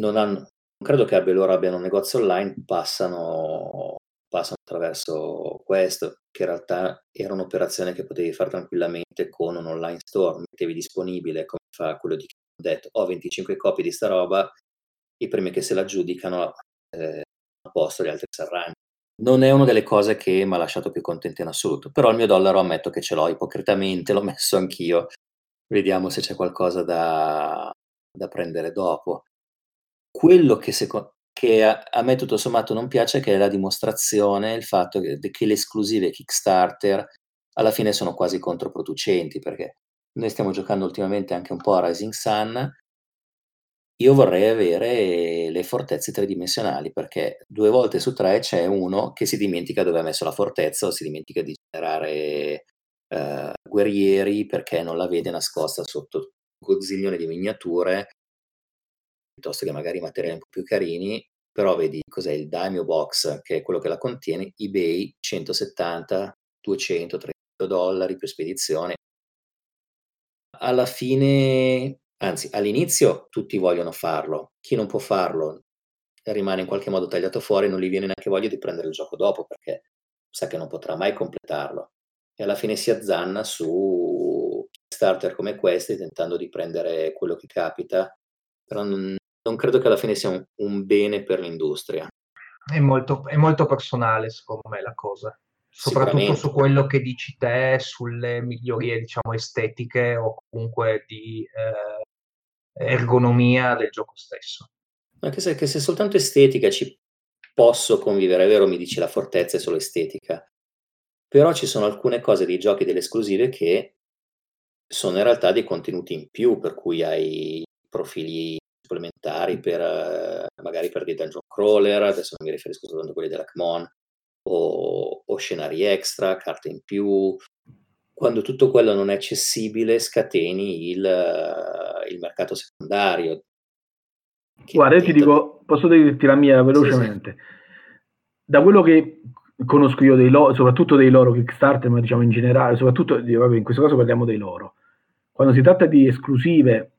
Non, hanno, non credo che loro abbiano un negozio online, passano passano attraverso questo, che in realtà era un'operazione che potevi fare tranquillamente con un online store, mettevi disponibile, come fa quello di chi ha detto, ho 25 copie di sta roba, i primi che se la giudicano eh, a posto, gli altri si arrangiano. Non è una delle cose che mi ha lasciato più contento in assoluto, però il mio dollaro ammetto che ce l'ho ipocritamente, l'ho messo anch'io, vediamo se c'è qualcosa da, da prendere dopo. Quello che secondo che a, a, me tutto sommato non piace, che è la dimostrazione, il fatto che, che le esclusive Kickstarter alla fine sono quasi controproducenti, perché noi stiamo giocando ultimamente anche un po' a Rising Sun, io vorrei avere le fortezze tridimensionali, perché due volte su tre c'è uno che si dimentica dove ha messo la fortezza o si dimentica di generare eh, guerrieri perché non la vede nascosta sotto un gozziglione di miniature piuttosto che magari materiali un po' più carini, però vedi cos'è il Daimyo Box, che è quello che la contiene, eBay 170, 200, 300 dollari più spedizione. Alla fine, anzi all'inizio tutti vogliono farlo, chi non può farlo rimane in qualche modo tagliato fuori, non gli viene neanche voglia di prendere il gioco dopo perché sa che non potrà mai completarlo e alla fine si azzanna su starter come questi tentando di prendere quello che capita, però non, non credo che alla fine sia un, un bene per l'industria. È molto, è molto, personale, secondo me, la cosa. Soprattutto su quello che dici te, sulle migliorie, diciamo, estetiche o comunque di eh, ergonomia del gioco stesso. Anche se, se soltanto estetica ci posso convivere, è vero, mi dici la fortezza è solo estetica, però ci sono alcune cose dei giochi delle esclusive che sono in realtà dei contenuti in più, per cui hai profili supplementari per eh, magari per dei dungeon crawler, adesso non mi riferisco soltanto a quelli della CMON, o, o scenari extra, carte in più. Quando tutto quello non è accessibile, scateni il, uh, il mercato secondario. Guarda, io ti dico, posso dirti la mia velocemente. Sì, sì. Da quello che conosco io dei loro, soprattutto dei loro Kickstarter, ma diciamo in generale, soprattutto vabbè, in questo caso parliamo dei loro. Quando si tratta di esclusive,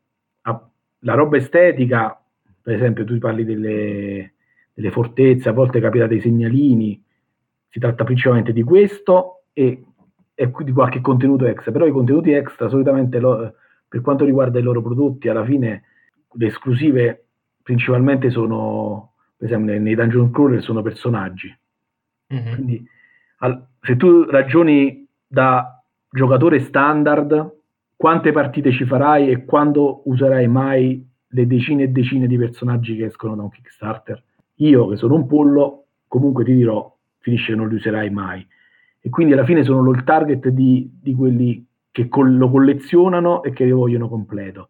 la roba estetica, per esempio, tu parli delle, delle fortezze, a volte capirà dei segnalini, si tratta principalmente di questo e, e di qualche contenuto extra, però i contenuti extra solitamente lo, per quanto riguarda i loro prodotti, alla fine le esclusive principalmente sono, per esempio nei, nei dungeon crawler sono personaggi. Mm-hmm. Quindi al, se tu ragioni da giocatore standard, quante partite ci farai e quando userai mai le decine e decine di personaggi che escono da un Kickstarter? Io, che sono un pollo, comunque ti dirò, finisce che non li userai mai. E quindi alla fine sono il target di, di quelli che col- lo collezionano e che lo vogliono completo.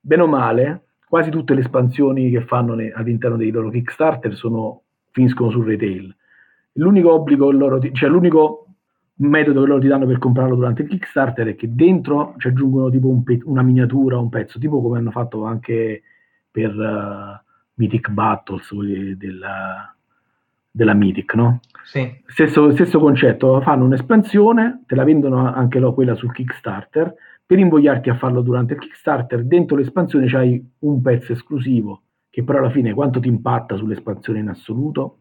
Bene o male, quasi tutte le espansioni che fanno ne- all'interno dei loro Kickstarter sono, finiscono sul retail. L'unico obbligo loro, cioè l'unico metodo che loro ti danno per comprarlo durante il Kickstarter è che dentro ci aggiungono tipo un pe- una miniatura, un pezzo, tipo come hanno fatto anche per uh, Mythic Battles della, della Mythic, no? Sì. Stesso, stesso, concetto, fanno un'espansione, te la vendono anche lo, quella sul Kickstarter, per invogliarti a farlo durante il Kickstarter, dentro l'espansione c'hai un pezzo esclusivo, che però alla fine quanto ti impatta sull'espansione in assoluto?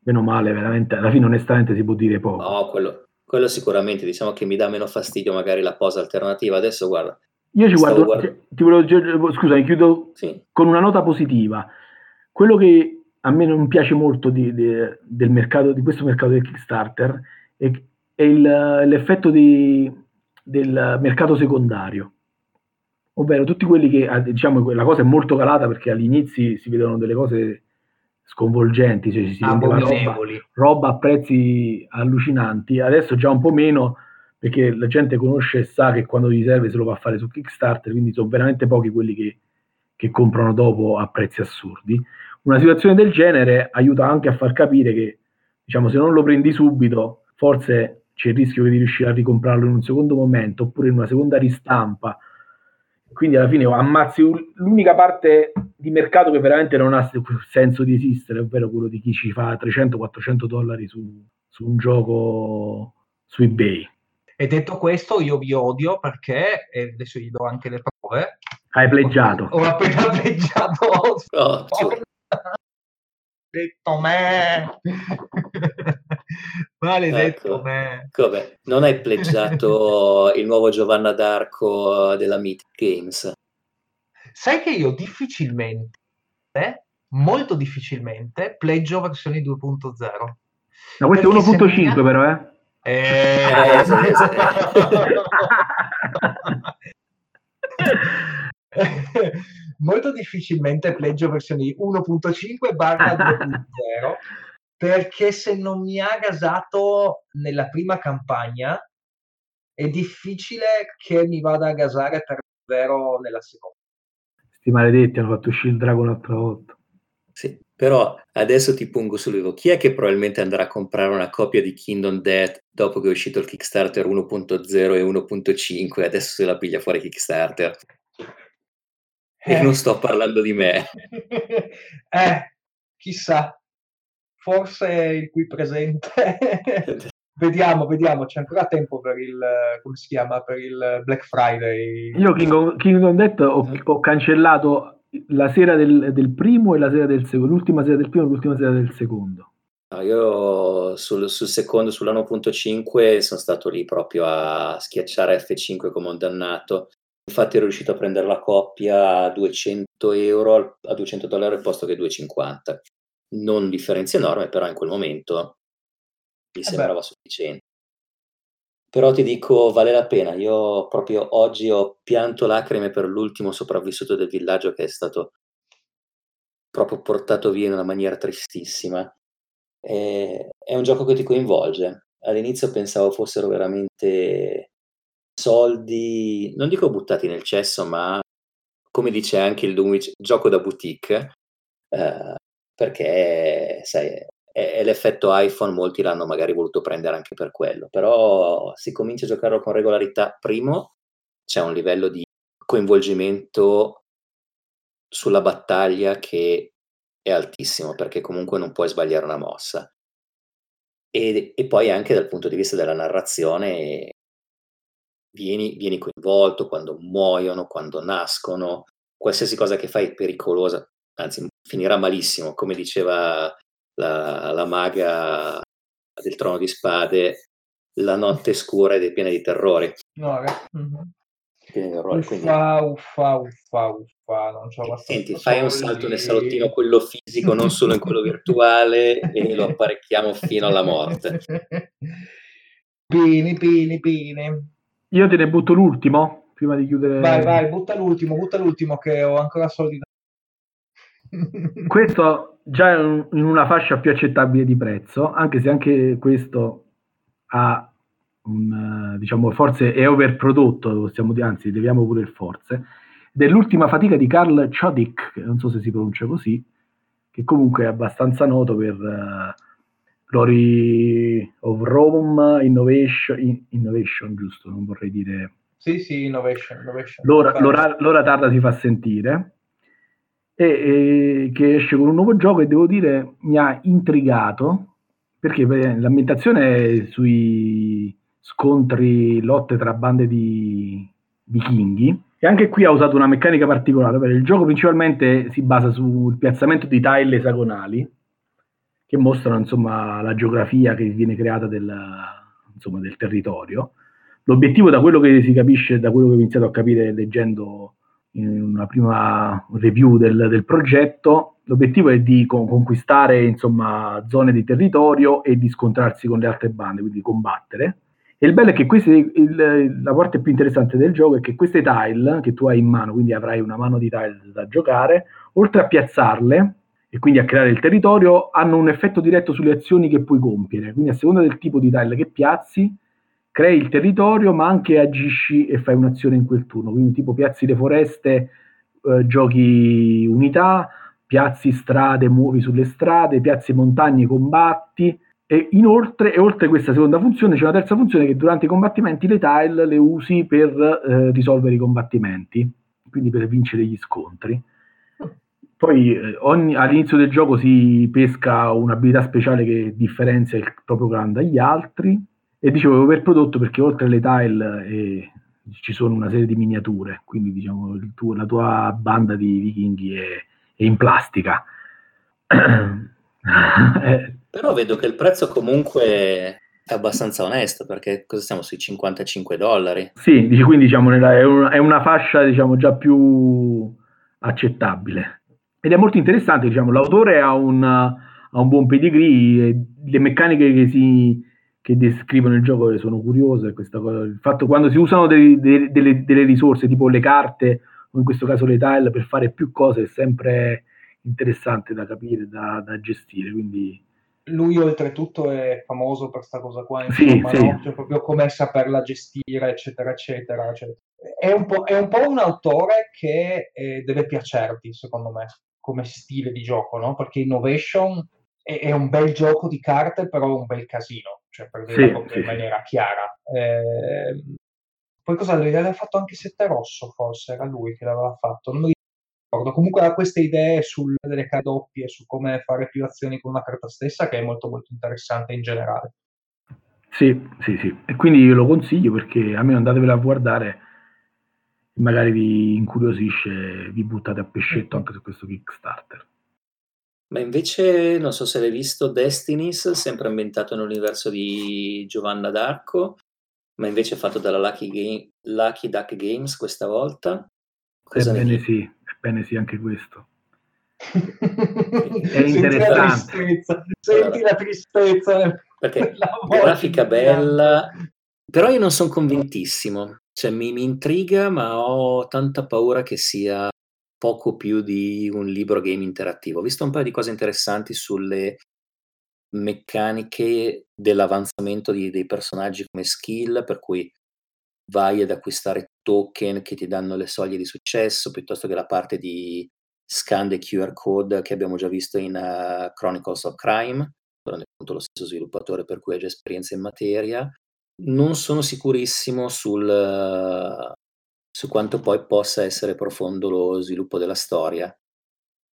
Meno male, veramente, alla fine onestamente si può dire poco. No, quello, quello sicuramente, diciamo che mi dà meno fastidio magari la posa alternativa. Adesso guarda. Io ci guardo, guard... ti volevo, scusami, chiudo sì. con una nota positiva. Quello che a me non piace molto di, di, del mercato, di questo mercato del Kickstarter è, è il, l'effetto di, del mercato secondario. Ovvero tutti quelli che, diciamo, la cosa è molto calata perché all'inizio si vedono delle cose sconvolgenti, cioè si vendeva roba, roba, a prezzi allucinanti, adesso già un po' meno perché la gente conosce e sa che quando gli serve se lo va a fare su Kickstarter, quindi sono veramente pochi quelli che, che comprano dopo a prezzi assurdi. Una situazione del genere aiuta anche a far capire che diciamo, se non lo prendi subito, forse c'è il rischio di riuscire a ricomprarlo in un secondo momento oppure in una seconda ristampa quindi alla fine ammazzi l'unica parte di mercato che veramente non ha senso di esistere, ovvero quello di chi ci fa 300-400 dollari su, su, un gioco su eBay. E detto questo, io vi odio perché, e adesso gli do anche le prove. Hai pleggiato. Ho, ho appena pleggiato. Oh, detto me. Maledetto ecco, me. Come? Non hai pleggiato il nuovo Giovanna d'Arco della Meet Games? Sai che io difficilmente, eh, molto difficilmente, pleggio versioni 2.0. Ma questo è 1.5 mia... però, eh? Eh, molto difficilmente pleggio versioni 1.5 barra 2.0 perché se non mi ha gasato nella prima campagna è difficile che mi vada a gasare per davvero nella seconda. Sti maledetti hanno fatto uscire il drago un'altra volta. Sì, però adesso ti pongo sul Chi è che probabilmente andrà a comprare una copia di Kingdom Death dopo che è uscito il Kickstarter 1.0 e 1.5 e adesso se la piglia fuori Kickstarter? E eh. non sto parlando di me. eh, chissà forse il qui presente. vediamo, vediamo, c'è ancora tempo per il, come si chiama, per il Black Friday. Io King of, King of Death ho, ho, cancellato la sera del, del, primo e la sera del secondo, l'ultima sera del primo e l'ultima sera del secondo. No, io sul, sul secondo, sull'1.5 sono stato lì proprio a schiacciare F5 come un dannato. Infatti ero riuscito a prendere la coppia a 200 euro, a 200 dollari al posto che 250 non differenze enorme, però in quel momento mi eh sembrava beh. sufficiente. Però ti dico, vale la pena. Io proprio oggi ho pianto lacrime per l'ultimo sopravvissuto del villaggio che è stato proprio portato via in una maniera tristissima. E, è un gioco che ti coinvolge. All'inizio pensavo fossero veramente soldi, non dico buttati nel cesso, ma come dice anche il Dunwich, gioco da boutique. Eh, perché sai, è, l'effetto iPhone, molti l'hanno magari voluto prendere anche per quello, però si comincia a giocarlo con regolarità. Primo, c'è un livello di coinvolgimento sulla battaglia che è altissimo, perché comunque non puoi sbagliare una mossa. E, e poi anche dal punto di vista della narrazione vieni, vieni coinvolto quando muoiono, quando nascono, qualsiasi cosa che fai è pericolosa anzi finirà malissimo, come diceva la, la maga del trono di spade, la notte scura ed è piena di terrori. No, mm-hmm. Piena di terrori uffa, quindi... uffa, uffa, uffa, non c'ho Senti, fai un salto nel salottino, quello fisico, non solo in quello virtuale, e lo apparecchiamo fino alla morte. Bene, bene, bene. Io te ne butto l'ultimo, prima di chiudere. Vai, vai, butta l'ultimo, butta l'ultimo che ho ancora soldi da... questo già in una fascia più accettabile di prezzo, anche se anche questo ha un, diciamo, forse è overprodotto, possiamo dire, anzi, leviamo pure il forse, dell'ultima fatica di Carl Chodik, che non so se si pronuncia così, che comunque è abbastanza noto per uh, Glory of Rome, Innovation, Innovation, giusto, non vorrei dire... Sì, sì, Innovation. innovation. L'ora, l'ora, l'ora tarda si fa sentire e, e, che esce con un nuovo gioco e devo dire mi ha intrigato perché l'ambientazione è sui scontri, lotte tra bande di vichinghi e anche qui ha usato una meccanica particolare, il gioco principalmente si basa sul piazzamento di tile esagonali che mostrano insomma la geografia che viene creata del, insomma, del territorio. L'obiettivo da quello che si capisce, da quello che ho iniziato a capire leggendo una prima review del, del progetto, l'obiettivo è di con, conquistare insomma, zone di territorio e di scontrarsi con le altre bande, quindi combattere. E il bello è che queste, il, la parte più interessante del gioco è che queste tile che tu hai in mano, quindi avrai una mano di tile da giocare, oltre a piazzarle e quindi a creare il territorio, hanno un effetto diretto sulle azioni che puoi compiere. Quindi a seconda del tipo di tile che piazzi, crei il territorio, ma anche agisci e fai un'azione in quel turno. Quindi, tipo, piazzi le foreste, eh, giochi unità, piazzi strade, muovi sulle strade, piazzi montagne, combatti. E inoltre, e oltre questa seconda funzione, c'è una terza funzione che durante i combattimenti le tile le usi per eh, risolvere i combattimenti, quindi per vincere gli scontri. Poi eh, ogni, all'inizio del gioco si pesca un'abilità speciale che differenzia il proprio clan dagli altri e dicevo per prodotto perché oltre alle tile eh, ci sono una serie di miniature, quindi diciamo tuo, la tua banda di vichinghi è, è in plastica. eh. Però vedo che il prezzo comunque è abbastanza onesto perché cosa stiamo sui 55 dollari? Sì, quindi diciamo è, una, è una fascia diciamo già più accettabile ed è molto interessante, diciamo, l'autore ha un, ha un buon pedigree, le meccaniche che si, che descrivono il gioco sono curiose. Cosa, il fatto quando si usano dei, dei, delle, delle, risorse tipo le carte o in questo caso le tile per fare più cose è sempre interessante da capire, da, da gestire. Quindi... Lui oltretutto è famoso per questa cosa qua, insomma, sì, sì. No? Cioè, proprio come saperla gestire, eccetera, eccetera. Cioè, è, un è, un po', un autore che eh, deve piacerti, secondo me, come stile di gioco, no? Perché Innovation è, è un bel gioco di carte, però è un bel casino cioè per dirla sì, sì, in maniera chiara. Eh, poi cosa aveva fatto anche Sette Rosso, forse era lui che l'aveva fatto, non mi ricordo. Comunque ha queste idee sulle delle doppie, su come fare più azioni con una carta stessa, che è molto molto interessante in generale. Sì, sì, sì. E quindi io lo consiglio perché a me andatevela a guardare, magari vi incuriosisce, vi buttate a pescetto anche su questo Kickstarter. Ma invece, non so se l'hai visto, Destinies, sempre ambientato nell'universo di Giovanna d'Arco, ma invece fatto dalla Lucky, Game, Lucky Duck Games questa volta. Cosa ebbene sì, ebbene sì, anche questo. È interessante. Senti la tristezza, senti la tristezza. Perché grafica bella, però io non sono convintissimo. Cioè, mi, mi intriga, ma ho tanta paura che sia poco più di un libro game interattivo. Ho visto un paio di cose interessanti sulle meccaniche dell'avanzamento di, dei personaggi come skill, per cui vai ad acquistare token che ti danno le soglie di successo, piuttosto che la parte di scan dei QR code che abbiamo già visto in uh, Chronicles of Crime, appunto lo stesso sviluppatore per cui ha già esperienza in materia. Non sono sicurissimo sul, uh, su quanto poi possa essere profondo lo sviluppo della storia.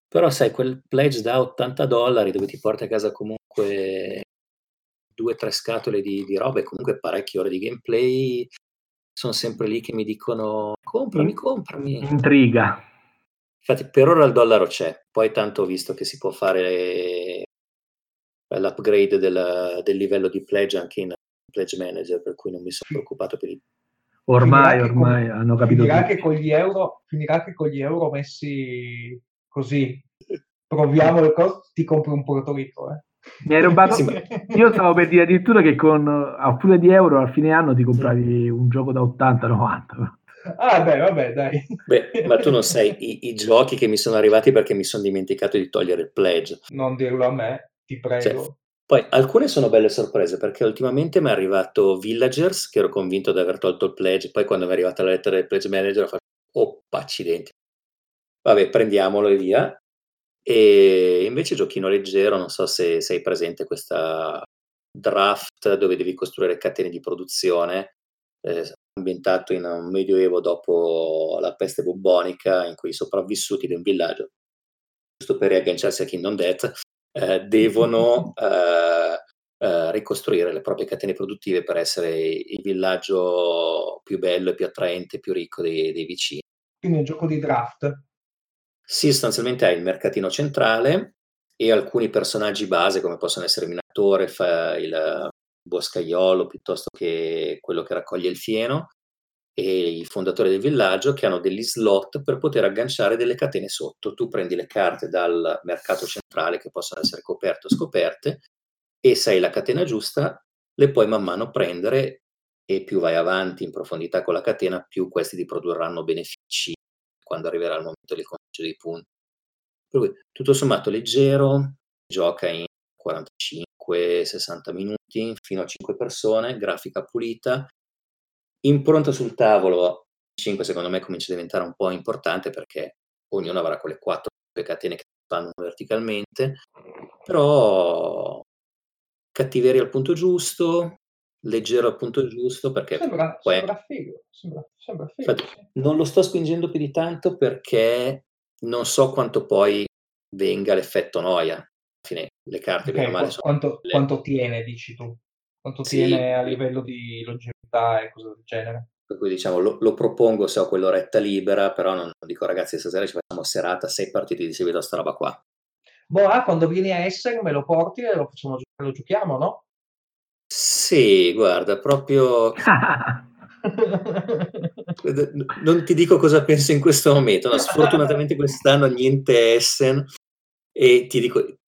Però sai, quel pledge da 80 dollari dove ti porta a casa comunque due o tre scatole di, di roba e comunque parecchie ore di gameplay, sono sempre lì che mi dicono comprami, comprami. Intriga. Infatti per ora il dollaro c'è, poi tanto ho visto che si può fare l'upgrade del, del livello di pledge anche in pledge manager, per cui non mi sono preoccupato per il Ormai, ormai con, hanno capito finirà che, con gli euro, finirà che con gli euro messi così, proviamo le cose, ti compri un Porto Rico, eh. Mi hai rubato. Io stavo per dire addirittura che con a furia di euro al fine anno ti compravi un gioco da 80-90. Ah, beh, vabbè, dai. Beh, ma tu non sai i, i, giochi che mi sono arrivati perché mi sono dimenticato di togliere il pledge. Non dirlo a me, ti prego. Cioè, poi alcune sono belle sorprese perché ultimamente mi è arrivato Villagers, che ero convinto di aver tolto il pledge, poi quando mi è arrivata la lettera del pledge manager ho fatto, oh, accidenti. Vabbè, prendiamolo e via. E invece giochino leggero, non so se sei presente questa draft dove devi costruire catene di produzione, eh, ambientato in un medioevo dopo la peste bubbonica, in cui i sopravvissuti di un villaggio, giusto per riagganciarsi a Kingdom Death, eh, devono eh, eh, ricostruire le proprie catene produttive per essere il villaggio più bello e più attraente, più ricco dei, dei vicini. Quindi è un gioco di draft. Sì, sostanzialmente hai il mercatino centrale e alcuni personaggi base come possono essere il minatore, il boscaiolo piuttosto che quello che raccoglie il fieno e il fondatore del villaggio che hanno degli slot per poter agganciare delle catene sotto. Tu prendi le carte dal mercato centrale che possono essere coperte o scoperte e se hai la catena giusta le puoi man mano prendere e più vai avanti in profondità con la catena più questi ti produrranno benefici quando arriverà il momento del conteggio dei punti. Per cui, tutto sommato leggero, gioca in 45-60 minuti, fino a 5 persone, grafica pulita, impronta sul tavolo, 5 secondo me comincia a diventare un po' importante perché ognuno avrà quelle 4 catene che fanno verticalmente, però cattiveria al punto giusto, leggero al punto giusto perché sembra, poi... sembra figo, sembra, sembra figo Infatti, non lo sto spingendo più di tanto perché non so quanto poi venga l'effetto noia. Alla fine le carte okay, male sono quanto, le... quanto, tiene dici tu? Quanto sì, tiene a livello di longevità e cose del genere per cui diciamo lo, lo, propongo se ho quell'oretta libera però non, dico ragazzi stasera ci facciamo serata sei partiti di seguito a sta roba qua boh ah, quando vieni a Essen me lo porti e lo, facciamo, lo giochiamo no? Sì, guarda, proprio non ti dico cosa penso in questo momento, no, sfortunatamente quest'anno niente Essen e ti dico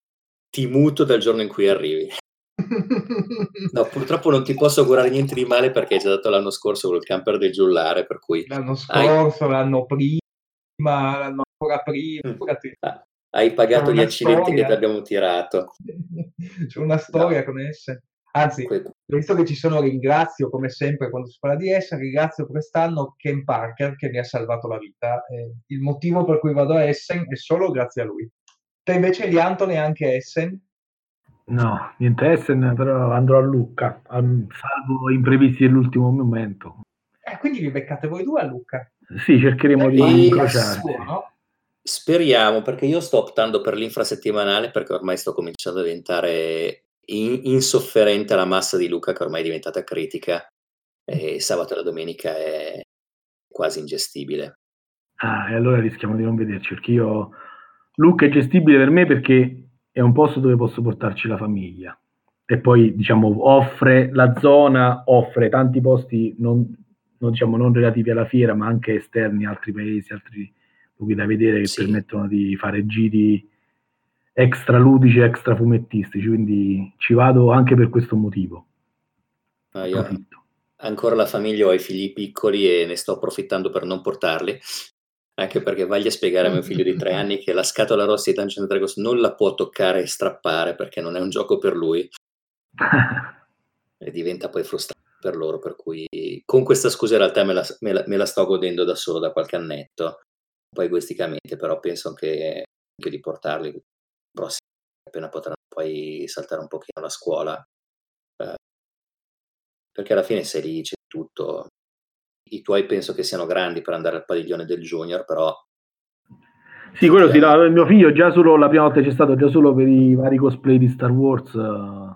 ti muto dal giorno in cui arrivi. No, purtroppo non ti posso augurare niente di male perché hai già dato l'anno scorso con il camper del giullare, per cui L'anno scorso, hai l'anno prima, l'anno ancora prima, ah, hai pagato gli accidenti che ti abbiamo tirato. C'è una storia No. con Essen. Anzi, Quello. visto che ci sono, ringrazio come sempre quando si parla di Essen, ringrazio quest'anno Ken Parker che mi ha salvato la vita. Eh, il motivo per cui vado a Essen è solo grazie a lui. Te invece di Anthony anche Essen? No, niente Essen, però andrò a Lucca, salvo imprevisti dell'ultimo momento. Eh, quindi vi beccate voi due a Lucca? Sì, cercheremo di incrociarci. Speriamo, perché io sto optando per l'infrasettimanale perché ormai sto cominciando a diventare in, insofferente alla massa di Luca che ormai è diventata critica e sabato e la domenica è quasi ingestibile. Ah, e allora rischiamo di non vederci perché io Luca è gestibile per me perché è un posto dove posso portarci la famiglia e poi diciamo offre la zona offre tanti posti non, non, diciamo, non relativi alla fiera ma anche esterni altri paesi altri luoghi da vedere che sì. permettono di fare giri extra ludici, extra fumettistici, quindi ci vado anche per questo motivo. Ah, ancora la famiglia, ho i figli piccoli e ne sto approfittando per non portarli, anche perché voglia spiegare a mio figlio di tre anni che la scatola rossa di Dungeons Dragons non la può toccare e strappare perché non è un gioco per lui. e diventa poi frustrante per loro, per cui con questa scusa in realtà me la, me la, me la sto godendo da solo da qualche annetto, un po' egoisticamente, però penso anche, anche di portarli prossimi appena potranno poi saltare un pochino la scuola. Eh, perché alla fine sei lì, c'è tutto. I tuoi penso che siano grandi per andare al padiglione del junior, però... Sì, quello sì, no, il mio figlio già solo la prima volta c'è stato già solo per i vari cosplay di Star Wars, uh,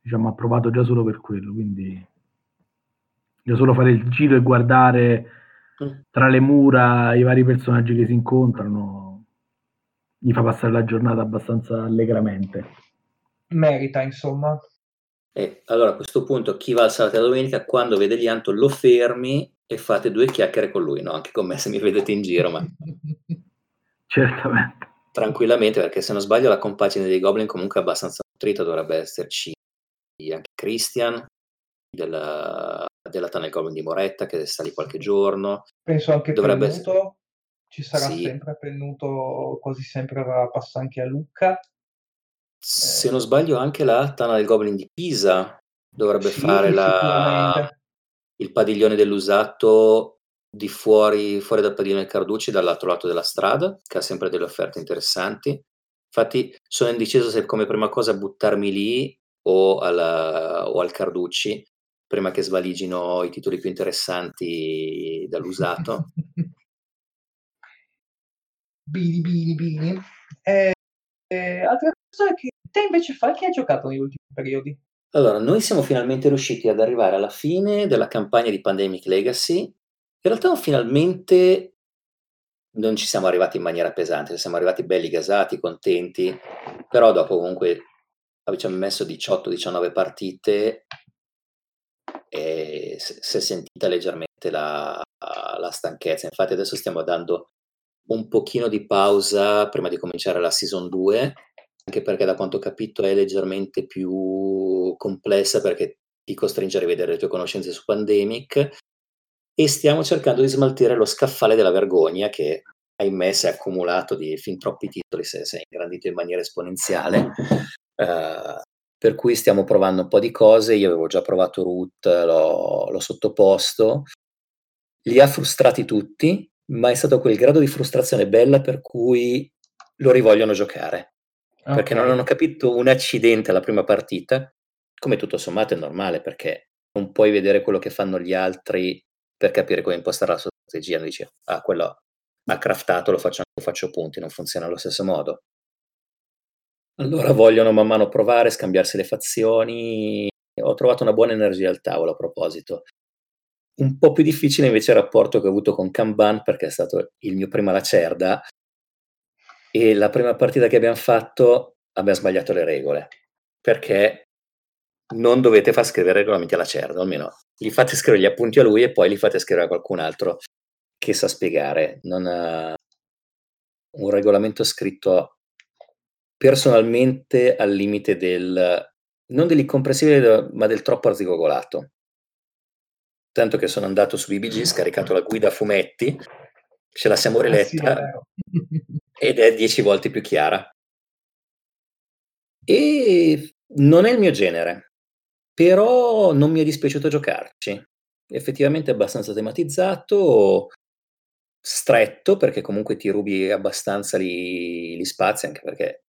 diciamo, ha provato già solo per quello, quindi già solo fare il giro e guardare mm. tra le mura, i vari personaggi che si incontrano, gli fa passare la giornata abbastanza allegramente. Merita, insomma. E allora a questo punto chi va al sabato e la domenica, quando vede Lianto, lo fermi e fate due chiacchiere con lui, no? Anche con me se mi vedete in giro, ma... Certamente. Tranquillamente, perché se non sbaglio la compagine dei Goblin comunque è abbastanza nutrita, dovrebbe esserci anche Christian della, della Tunnel Goblin di Moretta che sta lì qualche giorno. Penso anche dovrebbe Pennuto, ci sarà sì. sempre Pennuto, quasi sempre passa anche a Lucca. Se non sbaglio anche la Tana del Goblin di Pisa dovrebbe sì, fare la, il padiglione dell'usato di fuori, fuori dal padiglione Carducci dall'altro lato della strada, che ha sempre delle offerte interessanti. Infatti sono indeciso se come prima cosa buttarmi lì o, alla, o al Carducci, prima che svaligino i titoli più interessanti dall'usato. bini, bini, bini. Eh, eh, altra cosa che te invece fai che hai giocato negli ultimi periodi? Allora, noi siamo finalmente riusciti ad arrivare alla fine della campagna di Pandemic Legacy. In realtà finalmente non ci siamo arrivati in maniera pesante, siamo arrivati belli gasati, contenti, però dopo comunque abbiamo messo 18-19 partite e si è sentita leggermente la, la stanchezza. Infatti adesso stiamo dando un pochino di pausa prima di cominciare la season 2 anche perché da quanto ho capito è leggermente più complessa perché ti costringe a rivedere le tue conoscenze su Pandemic. E stiamo cercando di smaltire lo scaffale della vergogna che ahimè si è accumulato di fin troppi titoli, si è ingrandito in maniera esponenziale. Uh, per cui stiamo provando un po' di cose, io avevo già provato Root, l'ho, l'ho sottoposto, li ha frustrati tutti, ma è stato quel grado di frustrazione bella per cui lo rivogliono giocare perché non hanno capito un accidente alla prima partita, come tutto sommato è normale perché non puoi vedere quello che fanno gli altri per capire come impostare la sua strategia, non dici, ah, quello ha craftato, lo faccio, lo faccio punti, non funziona allo stesso modo. Allora vogliono man mano provare, scambiarsi le fazioni. Ho trovato una buona energia al tavolo a proposito. Un po' più difficile invece il rapporto che ho avuto con Kanban perché è stato il mio prima lacerda e la prima partita che abbiamo fatto abbiamo sbagliato le regole, perché non dovete far scrivere regolamenti alla cerda, almeno gli fate scrivere gli appunti a lui e poi li fate scrivere a qualcun altro che sa spiegare. Non, uh, un regolamento scritto personalmente al limite del non dell'incomprensibile, ma del troppo arzigogolato. Tanto che sono andato su BBG, scaricato la guida a fumetti, ce la siamo riletta. Ah, sì, ed è dieci volte più chiara. E non è il mio genere, però non mi è dispiaciuto giocarci. Effettivamente è abbastanza tematizzato, stretto, perché comunque ti rubi abbastanza gli, gli spazi, anche perché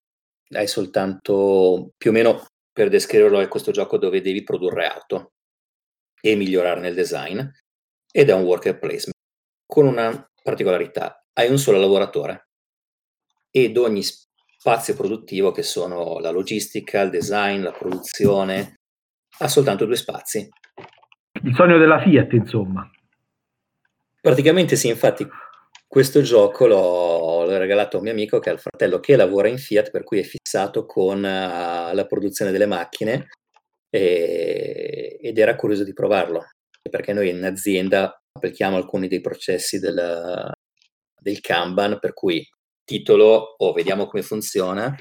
hai soltanto più o meno per descriverlo è questo gioco dove devi produrre auto e migliorare nel design ed è un worker placement con una particolarità hai un solo lavoratore ed ogni spazio produttivo che sono la logistica, il design, la produzione, ha soltanto due spazi. Il sogno della Fiat, insomma. Praticamente sì, infatti questo gioco l'ho, l'ho regalato a un mio amico che ha il fratello che lavora in Fiat, per cui è fissato con uh, la produzione delle macchine e, ed era curioso di provarlo, perché noi in azienda applichiamo alcuni dei processi del, del Kanban, per cui titolo o oh, vediamo come funziona.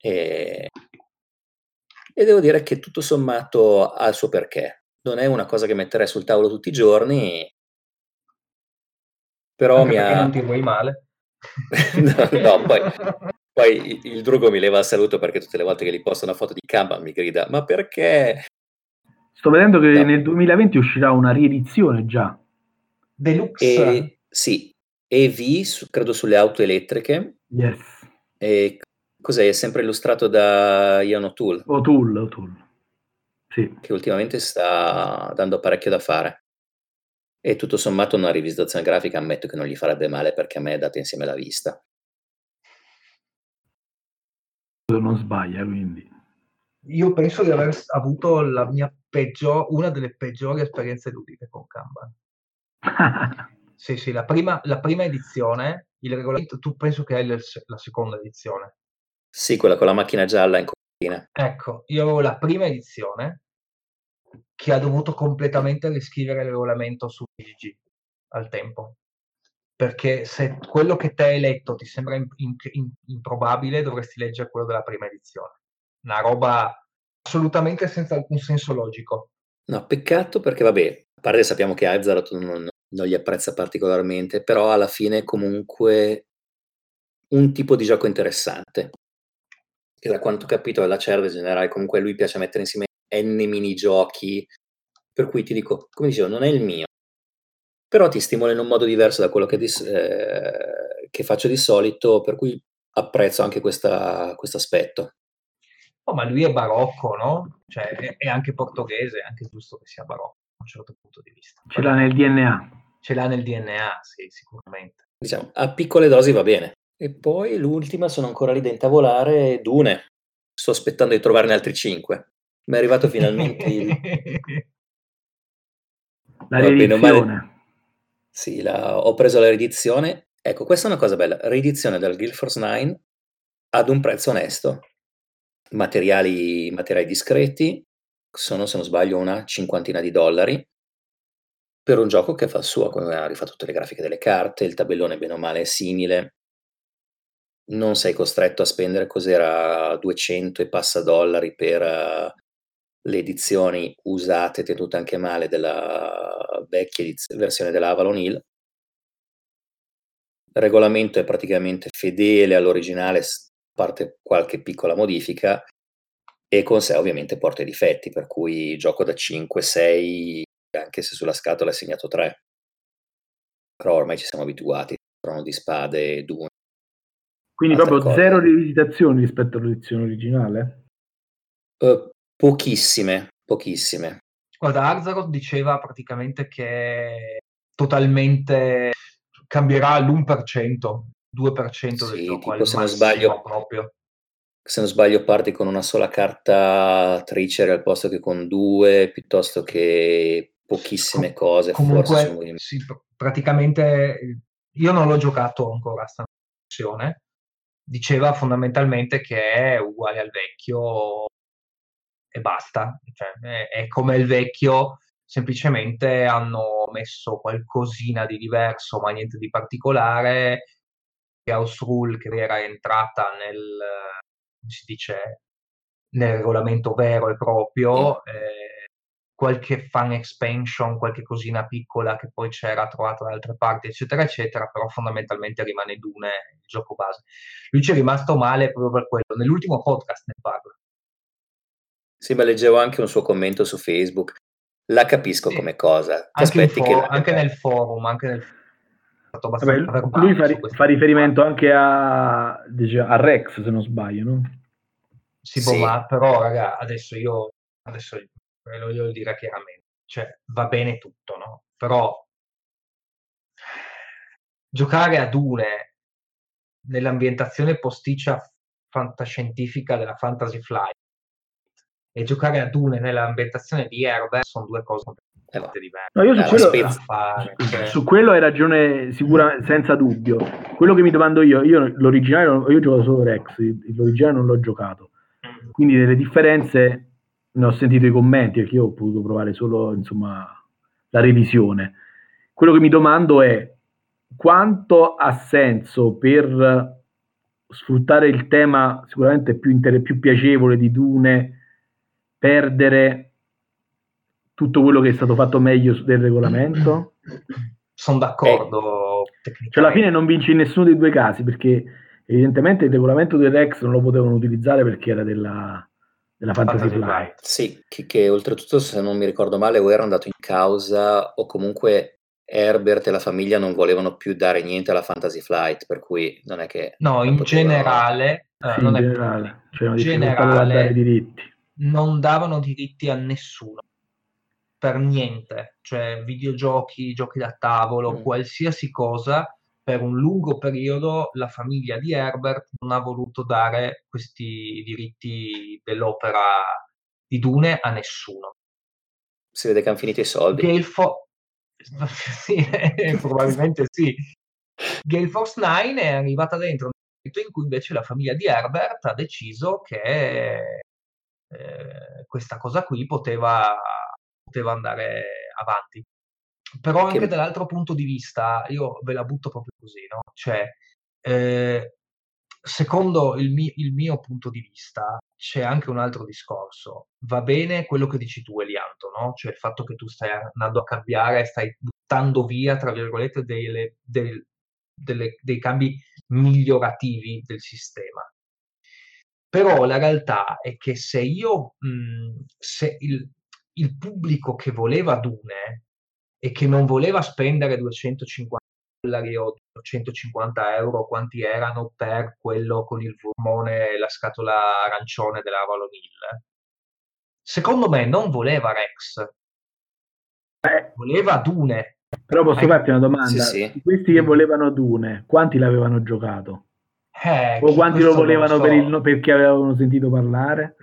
E, e devo dire che tutto sommato ha il suo perché. Non è una cosa che metterei sul tavolo tutti i giorni, però Anche mi ha... non ti vuoi male. no, no, poi, poi il drugo mi leva il saluto perché tutte le volte che gli posto una foto di Kanban mi grida ma perché? Sto vedendo che no. nel 2020 uscirà una riedizione già. Deluxe. E, sì, EV, su, credo sulle auto elettriche. Yes. E cos'è? È sempre illustrato da Ian O'Toole. O'Toole, O'Toole. Sì. Che ultimamente sta dando parecchio da fare. E tutto sommato una rivisitazione grafica ammetto che non gli farebbe male perché a me è data insieme la vista. Non sbaglia, quindi. Io penso di aver avuto la mia peggior, una delle peggiori esperienze ludiche con Kanban. sì, sì, la prima, la prima edizione, il regolamento, tu penso che hai la, la seconda edizione. Sì, quella con la macchina gialla in copertina. Ecco, io avevo la prima edizione che ha dovuto completamente riscrivere il regolamento su PGG al tempo. Perché se quello che te hai letto ti sembra in, in, in, improbabile, dovresti leggere quello della prima edizione. Una roba assolutamente senza alcun senso logico. No, peccato perché, vabbè, a parte sappiamo che Azzarot non, non gli apprezza particolarmente, però alla fine è comunque un tipo di gioco interessante. E da quanto ho capito dalla CERD in generale, comunque lui piace mettere insieme n minigiochi, per cui ti dico, come dicevo, non è il mio, però ti stimola in un modo diverso da quello che, di, eh, che faccio di solito, per cui apprezzo anche questo aspetto. Oh, ma lui è barocco, no? Cioè, è, è, anche portoghese, è anche giusto che sia barocco, da un certo punto di vista. Ce l'ha nel DNA. Ce l'ha nel DNA, sì, sicuramente. Diciamo, a piccole dosi va bene. E poi l'ultima, sono ancora lì da intavolare, Dune. Sto aspettando di trovarne altri cinque. Mi è arrivato finalmente il... La riedizione. Sì, la... ho preso la riedizione. Ecco, questa è una cosa bella. Riedizione del Guild Force 9 ad un prezzo onesto. Materiali, materiali discreti, sono se non sbaglio una cinquantina di dollari per un gioco che fa il suo, come ha rifatto tutte le grafiche delle carte, il tabellone bene o male è simile, non sei costretto a spendere cos'era 200 e passa dollari per uh, le edizioni usate, tenute anche male, della vecchia ediz- versione dell'Avalon Hill. Il regolamento è praticamente fedele all'originale, parte qualche piccola modifica, e con sé ovviamente porta i difetti, per cui gioco da 5-6, anche se sulla scatola è segnato 3. Però ormai ci siamo abituati, trono di spade, due. Quindi proprio cose. zero rivisitazioni rispetto all'edizione originale? Uh, Pochissime, pochissime. Guarda, Arzarot diceva praticamente che totalmente cambierà l'1%, 2% del sì, gioco tipo se non sbaglio proprio. Se non sbaglio parti con una sola carta tricer al posto che con due, piuttosto che pochissime Com- cose. Comunque, forse sì, praticamente io non l'ho giocato ancora sta versione. Diceva fondamentalmente che è uguale al vecchio, e basta. Cioè, è, è, come il vecchio, semplicemente hanno messo qualcosina di diverso, ma niente di particolare. House Rule che era entrata nel, si dice, nel regolamento vero e proprio. Eh, qualche fan expansion, qualche cosina piccola che poi c'era trovata da altre parti, eccetera, eccetera, però fondamentalmente rimane Dune il gioco base. Lui ci è rimasto male proprio per quello. Nell'ultimo podcast ne parla. Sì, ma leggevo anche un suo commento su Facebook. La capisco sì. come cosa. Anche, che... anche, nel forum, anche nel Vabbè, lui fa, fa riferimento anche a, dice, a, Rex, se non sbaglio, no? Sì, boh, sì. ma però, raga, adesso io adesso ve lo voglio dire chiaramente. Cioè, va bene tutto, no? Però giocare a Dune nell'ambientazione posticcia fantascientifica della Fantasy Flight e giocare a Dune nell'ambientazione di Herbert sono due cose completamente diverse. No, io su quello, su quello hai ragione sicura, senza dubbio. Quello che mi domando io, io l'originale, io gioco solo Rex, l'originale non l'ho giocato. Mm. Quindi delle differenze ne ho sentito i commenti perché io ho potuto provare solo insomma, la revisione. Quello che mi domando è quanto ha senso per sfruttare il tema sicuramente più, inter- più piacevole di Dune perdere tutto quello che è stato fatto meglio del regolamento? Sono d'accordo. Eh, cioè alla fine non vinci in nessuno dei due casi perché evidentemente il regolamento del Rex non lo potevano utilizzare perché era della, della Fantasy Flight. Sì, che, che, oltretutto se non mi ricordo male o era andato in causa o comunque Herbert e la famiglia non volevano più dare niente alla Fantasy Flight, per cui non è che... No, in potevano... generale... Eh, sì, in generale, cioè in generale, dare diritti non davano diritti a nessuno per niente, cioè videogiochi, giochi da tavolo, mm. qualsiasi cosa, per un lungo periodo la famiglia di Herbert non ha voluto dare questi diritti dell'opera di Dune a nessuno. Si vede che hanno finito i soldi. Il, fo- sì, probabilmente sì. Gale Force 9 è arrivata dentro nel momento in cui invece la famiglia di Herbert ha deciso che eh, questa cosa qui poteva, poteva andare avanti. Però anche che... dall'altro punto di vista, io ve la butto proprio così, no? Cioè, eh, secondo il, mi- il, mio punto di vista, c'è anche un altro discorso. Va bene quello che dici tu, Elianto, no? Cioè il fatto che tu stai andando a cambiare, stai buttando via, tra virgolette, delle, del, delle, dei cambi migliorativi del sistema. Però la realtà è che se io, mh, se il, il pubblico che voleva Dune e che non voleva spendere 250 dollari o 150 euro, quanti erano per quello con il furmone e la scatola arancione della Avalon Hill, secondo me non voleva Rex, eh, voleva Dune. Però posso farti una domanda? Sì, sì. Questi che volevano Dune, quanti l'avevano giocato? Eh, o quanti lo volevano so. per il, perché avevano sentito parlare?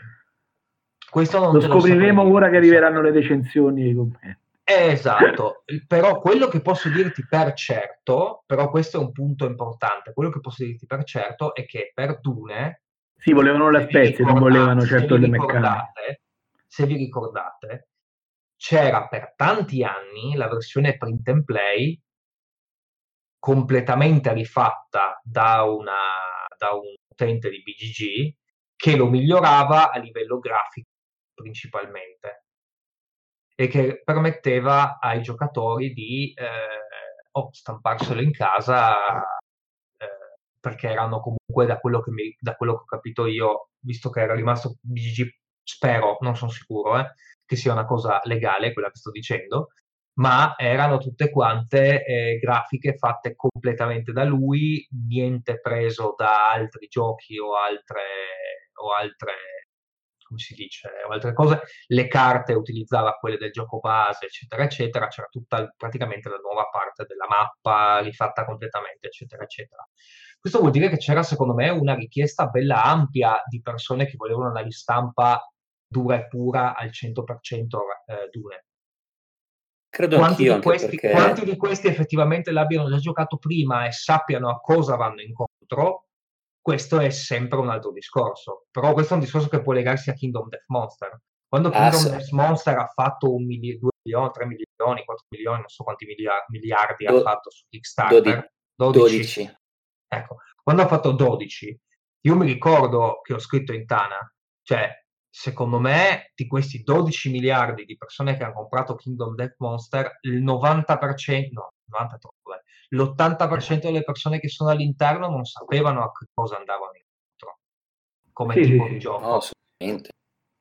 Questo non lo scopriremo lo ora che arriveranno le recensioni e. Esatto, però quello che posso dirti per certo, però questo è un punto importante, quello che posso dirti per certo è che per Dune... Sì, volevano le spezie, non volevano certo le meccaniche. Se vi ricordate, c'era per tanti anni la versione print and play completamente rifatta da, una, da un utente di BGG che lo migliorava a livello grafico principalmente e che permetteva ai giocatori di eh, oh, stamparselo in casa eh, perché erano comunque da quello, che mi, da quello che ho capito io, visto che era rimasto BGG, spero, non sono sicuro, eh, che sia una cosa legale quella che sto dicendo, ma erano tutte quante eh, grafiche fatte completamente da lui, niente preso da altri giochi o altre, o altre come si dice, o altre cose, le carte utilizzava quelle del gioco base, eccetera, eccetera, c'era tutta praticamente la nuova parte della mappa rifatta completamente, eccetera, eccetera. Questo vuol dire che c'era, secondo me, una richiesta bella ampia di persone che volevano una ristampa dura e pura al 100% eh, Dune. Credo quanti di, questi, perché... quanti di questi effettivamente l'abbiano già giocato prima e sappiano a cosa vanno incontro, questo è sempre un altro discorso. Però questo è un discorso che può legarsi a Kingdom Death Monster. Quando ah, Kingdom ah, Death Monster ha fatto un mili- 2 milioni, 3 milioni, 4 milioni, non so quanti miliardi, miliardi Do- ha fatto su Kickstarter. 12. 12. Ecco, quando ha fatto 12, io mi ricordo che ho scritto in Tana, cioè secondo me, di questi 12 miliardi di persone che hanno comprato Kingdom Death Monster, il 90%, no, 90 troppo, l'80% delle persone che sono all'interno non sapevano a che cosa andavano incontro, come sì, tipo sì, di gioco. No, assolutamente.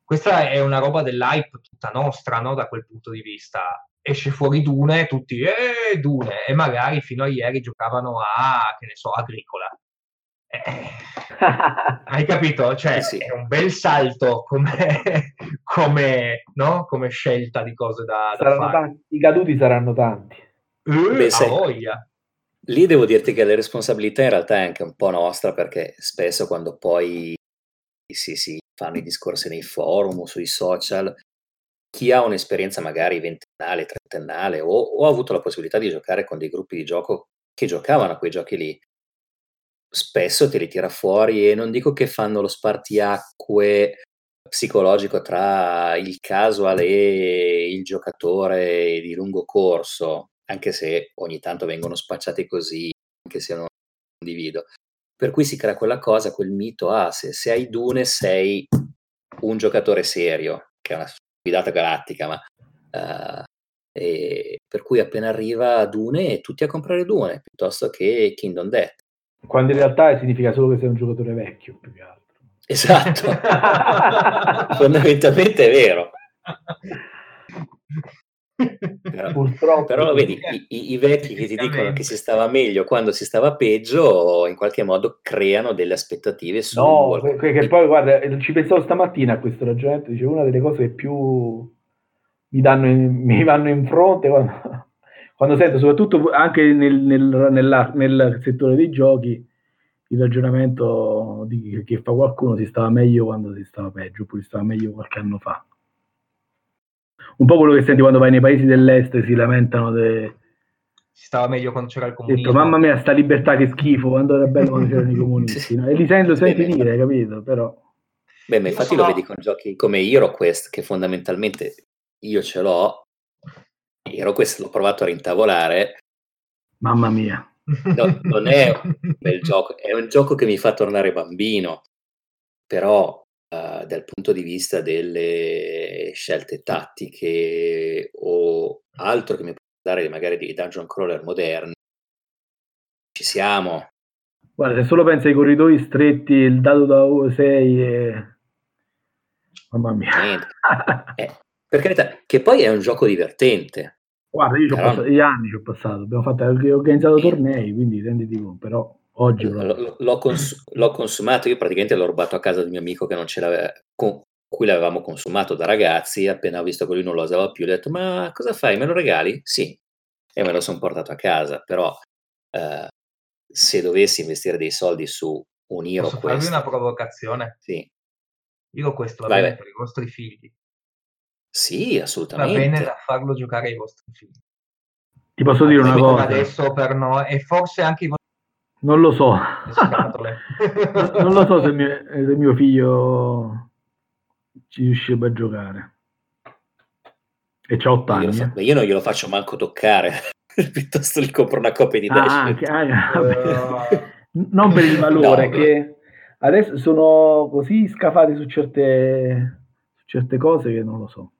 Questa è una roba dell'hype tutta nostra, no? Da quel punto di vista. Esce fuori Dune, tutti, eh, Dune, e magari fino a ieri giocavano a, che ne so, Agricola eh, hai capito? Cioè, sì. è un bel salto come, come, no? come scelta di cose da, da fare. Tanti, I caduti saranno tanti. Uh, Beh, se, voglia. Lì devo dirti che la responsabilità in realtà è anche un po' nostra perché spesso quando poi si, si fanno i discorsi nei forum o sui social, chi ha un'esperienza magari ventennale, trentennale o, o ha avuto la possibilità di giocare con dei gruppi di gioco che giocavano a quei giochi lì, spesso te li tira fuori e non dico che fanno lo spartiacque psicologico tra il casual e il giocatore di lungo corso, anche se ogni tanto vengono spacciati così, anche se non condivido. Per cui si crea quella cosa, quel mito, ah, se, se hai Dune sei un giocatore serio, che è una guidata galattica, ma uh, per cui appena arriva Dune tutti a comprare Dune piuttosto che Kingdom Death quando in realtà significa solo che sei un giocatore vecchio, più che altro. Esatto, fondamentalmente è vero. Però, Purtroppo. Però vedi, i, i, vecchi che ti dicono che si stava meglio quando si stava peggio, in qualche modo creano delle aspettative su... No, che, che poi guarda, ci pensavo stamattina a questo ragionamento, dicevo una delle cose che più mi, danno in, mi vanno in fronte quando, quando sento, soprattutto anche nel, nel, nella, nel settore dei giochi, il ragionamento di, che fa qualcuno si stava meglio quando si stava peggio, oppure si stava meglio qualche anno fa. Un po' quello che senti quando vai nei paesi dell'est e si lamentano de... Si stava meglio quando c'era il Detto, comunismo. mamma mia, sta libertà che schifo, quando era bello quando c'erano i comunisti. no? E li sento, senti dire, capito? Però... Beh, ma infatti sono- lo vedi con giochi come HeroQuest, che fondamentalmente io ce l'ho. HeroQuest l'ho provato a rintavolare. Mamma mia. No, non è un bel gioco, è un gioco che mi fa tornare bambino, però eh, dal punto di vista delle scelte tattiche o altro che mi può dare magari dei dungeon crawler moderni, ci siamo. Guarda, se solo pensi ai corridoi stretti, il dato da 6 e... Mamma mia. Eh, per carità, che poi è un gioco divertente. Guarda, io Però- passato, gli anni ci ho passato, abbiamo fatto, ho organizzato tornei, quindi renditi conto, però oggi L- L'ho, cons- l'ho consumato, io praticamente l'ho rubato a casa di mio amico che non ce l'aveva, con cui l'avevamo consumato da ragazzi, appena ho visto che lui non lo usava più, gli ho detto ma cosa fai, me lo regali? Sì, e me lo sono portato a casa, però eh, se dovessi investire dei soldi su un Hero Posso farvi Quest, una provocazione? sì, Io questo va vai. per i vostri figli. sì, Va assolutamente. bene da farlo giocare ai vostri figli. Ti posso dire una cosa, adesso per noi e forse anche i vostri non lo so, non lo so se mio, se mio figlio ci riuscirebbe a giocare. E c'ha 8 Io, glielo anni. fa- eh. beh, io non glielo faccio manco toccare, piuttosto gli compro una copia di Ah, Dash. anche- ah, vabbè. Eh, non per il valore, No, che adesso sono così scafati su certe, su certe cose che non lo so.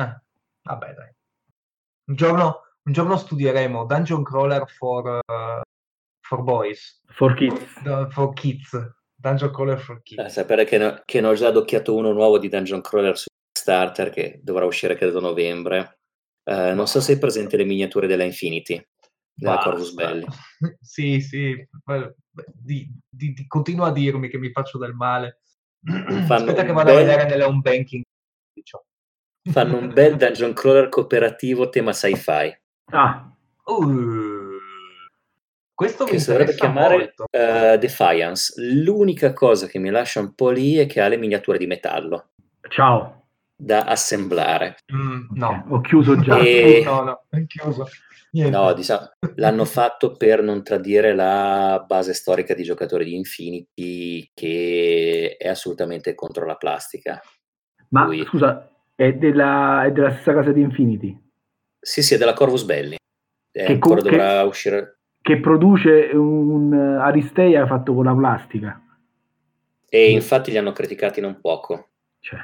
eh, vabbè, dai. Un giorno, un giorno studieremo Dungeon Crawler for, eh, for Boys, For kids. eh, for Kids. Dungeon Crawler for Eh, Kids. sapere che, ne- che ne ho già adocchiato uno nuovo di Dungeon Crawler su Starter che dovrà uscire credo a novembre. Eh, non so se hai presente le miniature della Infinity, della Basta. Corvus Belli. sì, sì, di, di- di- continua a dirmi che mi faccio del male. Aspetta che vado a bel- vedere nelle home banking. Fanno un bel Dungeon Crawler cooperativo tema sci-fi, Ah, Uh, questo mi che si dovrebbe chiamare eh, Defiance. L'unica cosa che mi lascia un po' lì è che ha le miniature di metallo ciao. da assemblare. Mm, no. Ho chiuso già. E- no, no, è chiuso. Niente. No, diciamo, l'hanno fatto per non tradire la base storica di giocatori di Infinity che è assolutamente contro la plastica. Ma Lui- scusa, è della, è della stessa casa di Infinity Sì, sì, è della Corvus Belli. Eh, Che ancora co- dovrà uscire. Che produce un eh, Aristeia fatto con la plastica. E infatti li hanno criticati non poco. Cioè,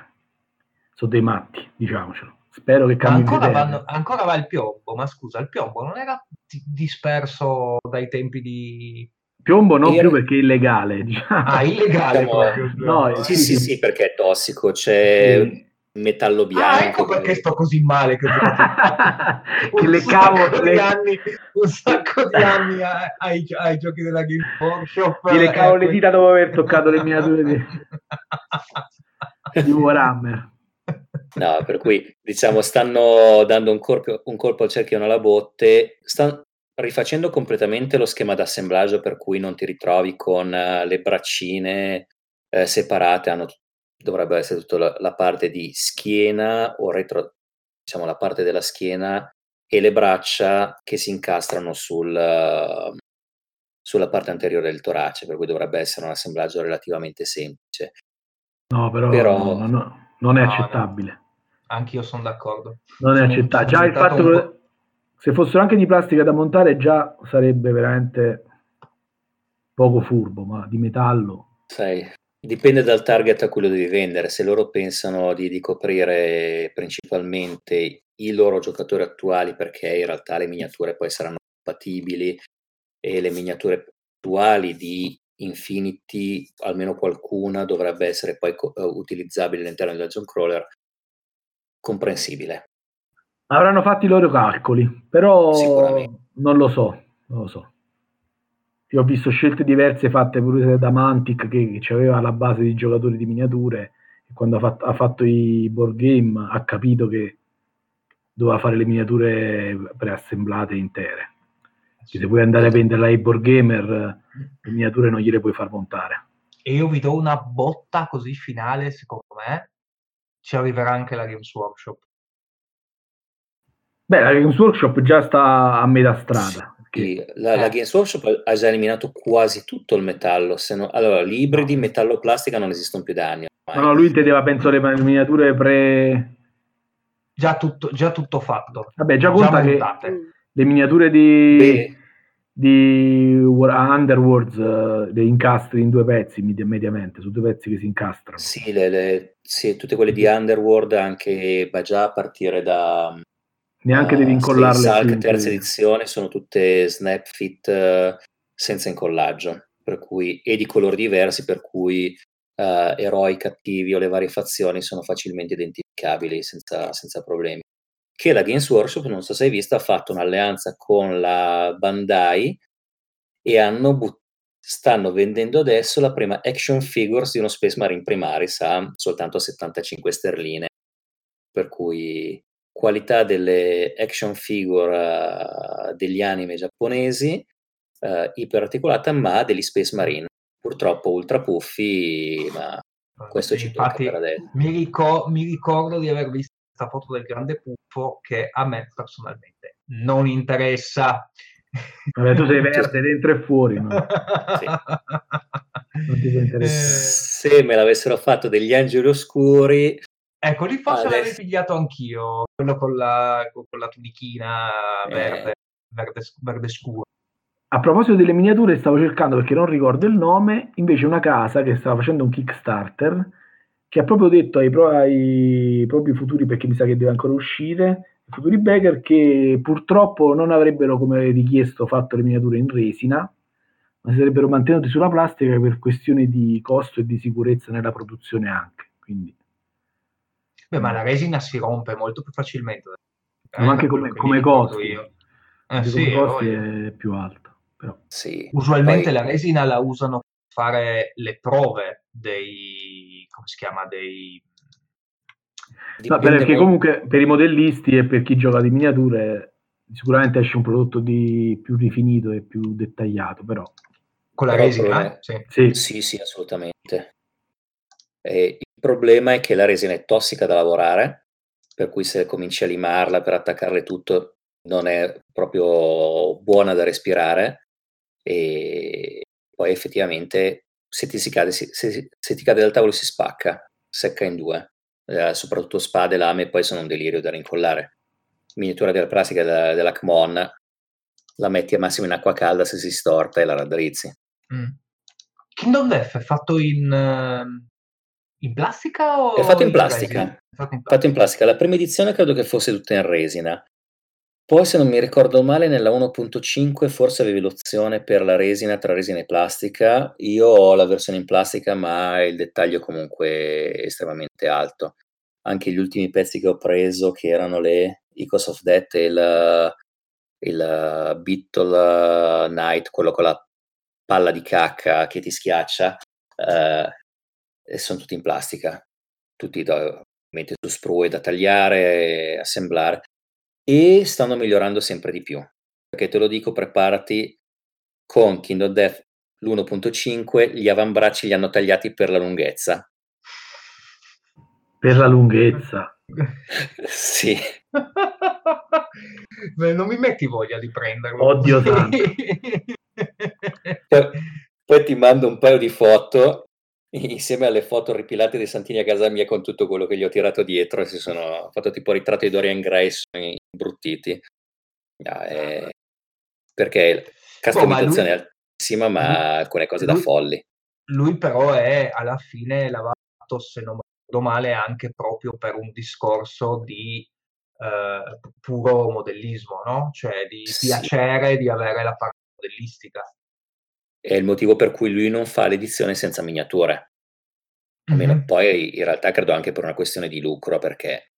sono dei matti, diciamocelo. Spero che cambi ancora, vanno- ancora va il piombo, ma scusa, il piombo non era di- disperso dai tempi di... Piombo non Era- più perché è illegale, diciamo. Ah, illegale Diciamo- No, piombo, eh. Sì, Sì, sì, sì. sì, perché è tossico, c'è Sì. Metallo bianco. Ah, ecco perché sto così male che che un le sacco cavo di le, anni, un sacco di anni ai, ai giochi della Game Workshop. Sì, le cavo le dita dopo aver toccato le miniature di, di Warhammer. No, per cui diciamo stanno dando un, corpo- un colpo al cerchione alla botte, stanno rifacendo completamente lo schema d'assemblaggio per cui non ti ritrovi con eh, le braccine eh, separate, hanno, dovrebbe essere tutta la, la parte di schiena o retro, diciamo la parte della schiena e le braccia che si incastrano sul, sulla parte anteriore del torace, per cui dovrebbe essere un assemblaggio relativamente semplice. No, però, Però- no, no, non è No, no. accettabile. Anch'io sono d'accordo. Non è accettabile. Già il fatto che se fossero anche di plastica da montare già sarebbe veramente poco furbo, ma di metallo. Sai, dipende dal target a cui lo devi vendere. Se loro pensano di, di coprire principalmente i loro giocatori attuali, perché in realtà le miniature poi saranno compatibili e le miniature attuali di Infinity, almeno qualcuna, dovrebbe essere poi co- eh, utilizzabile all'interno del Dungeon Crawler. Comprensibile. Avranno fatto i loro calcoli, però non lo so, non lo so. Io ho visto scelte diverse fatte pure da Mantic che, che aveva la base di giocatori di miniature e quando ha fatto, ha fatto i board game ha capito che doveva fare le miniature preassemblate intere. Che se vuoi andare a venderla ai board gamer, le miniature non gliele puoi far montare. E io vi do una botta così finale, secondo me, ci arriverà anche la Games Workshop. Beh, la Games Workshop già sta a metà strada. Sì, la, la, Games Workshop ha già eliminato quasi tutto il metallo. No, allora, gli ibridi metallo-plastica non esistono più da anni. No, no, lui intendeva, penso, le miniature pre... Già tutto, già tutto fatto. Vabbè, già conta già che le miniature di... Beh di Underworlds uh, dei incastri in due pezzi mediamente, su due pezzi che si incastrano. Sì, le, le, sì tutte quelle di Underworld anche ma già a partire da neanche uh, devi incollarle Salk terza edizione sono tutte snap fit uh, senza incollaggio per cui e di colori diversi per cui uh, eroi cattivi o le varie fazioni sono facilmente identificabili senza, senza problemi che la Games Workshop, non so se hai visto, ha fatto un'alleanza con la Bandai e hanno but- stanno vendendo adesso la prima action figures di uno Space Marine Primaris a soltanto 75 sterline. Per cui qualità delle action figure uh, degli anime giapponesi, uh, iperarticolata, ma degli Space Marine. Purtroppo ultra puffi, ma questo ci tocca per adesso. Mi, ricor- mi ricordo di aver visto questa foto del grande puffo che a me personalmente non interessa. Vabbè, tu sei verde dentro e fuori. No? sì. Non ti interessa. Eh... Se me l'avessero fatto degli angeli oscuri, Ecco, lì forse adesso... l'avrei pigliato anch'io, quello con la, con la tunichina verde, eh... verde, verde, scuro. A proposito delle miniature, stavo cercando perché non ricordo il nome, invece una casa che stava facendo un Kickstarter che ha proprio detto ai, pro, ai propri futuri, perché mi sa che deve ancora uscire, i futuri backer, che purtroppo non avrebbero, come richiesto, fatto le miniature in resina, ma si sarebbero mantenuti sulla plastica per questioni di costo e di sicurezza nella produzione anche. Quindi. Beh, ma la resina si rompe molto più facilmente. Eh, ma anche come, come costi. Io. Eh, sì, come costi è più alto. Però. Sì. Usualmente Poi... la resina la usano per fare le prove dei come si chiama, dei... No, perché comunque per i modellisti e per chi gioca di miniature sicuramente esce un prodotto di più rifinito e più dettagliato, però... Con la resina? Sì. Sì. sì, sì, assolutamente. E il problema è che la resina è tossica da lavorare, per cui se cominci a limarla per attaccarle tutto non è proprio buona da respirare e poi effettivamente se ti, si cade, se, se ti cade dal tavolo si spacca, secca in due. Eh, soprattutto spade, lame, poi sono un delirio da rincollare. Miniatura della plastica de, dell'Acmon, la metti a massimo in acqua calda se si storta e la raddrizzi. Mm. Kingdom Death è fatto in, uh, in plastica o è fatto in plastica. È fatto in plastica. fatto in plastica. La prima edizione credo che fosse tutta in resina. Poi, se non mi ricordo male, nella 1.5 forse avevi l'opzione per la resina tra resina e plastica. Io ho la versione in plastica, ma il dettaglio comunque è estremamente alto. Anche gli ultimi pezzi che ho preso, che erano le Icos of Death e il, il Beetle Knight, quello con la palla di cacca che ti schiaccia, eh, sono tutti in plastica, tutti da, ovviamente su sprue da tagliare, assemblare e stanno migliorando sempre di più. Perché te lo dico, preparati con Kingdom Death l'1.5, gli avambracci li hanno tagliati per la lunghezza. Per la lunghezza? sì. Beh, non mi metti voglia di prenderlo. Oddio santo. poi, poi ti mando un paio di foto insieme alle foto ripilate dei santini a casa mia con tutto quello che gli ho tirato dietro e si sono fatto tipo ritratto di Dorian Gray imbruttiti ah, è... perché customizzazione oh, lui... è altissima ma lui... alcune cose lui... da folli lui però è alla fine lavato se non ricordo male anche proprio per un discorso di eh, puro modellismo no? cioè di sì. piacere di avere la parte modellistica è il motivo per cui lui non fa l'edizione senza miniature. Almeno mm-hmm. poi in realtà credo anche per una questione di lucro, perché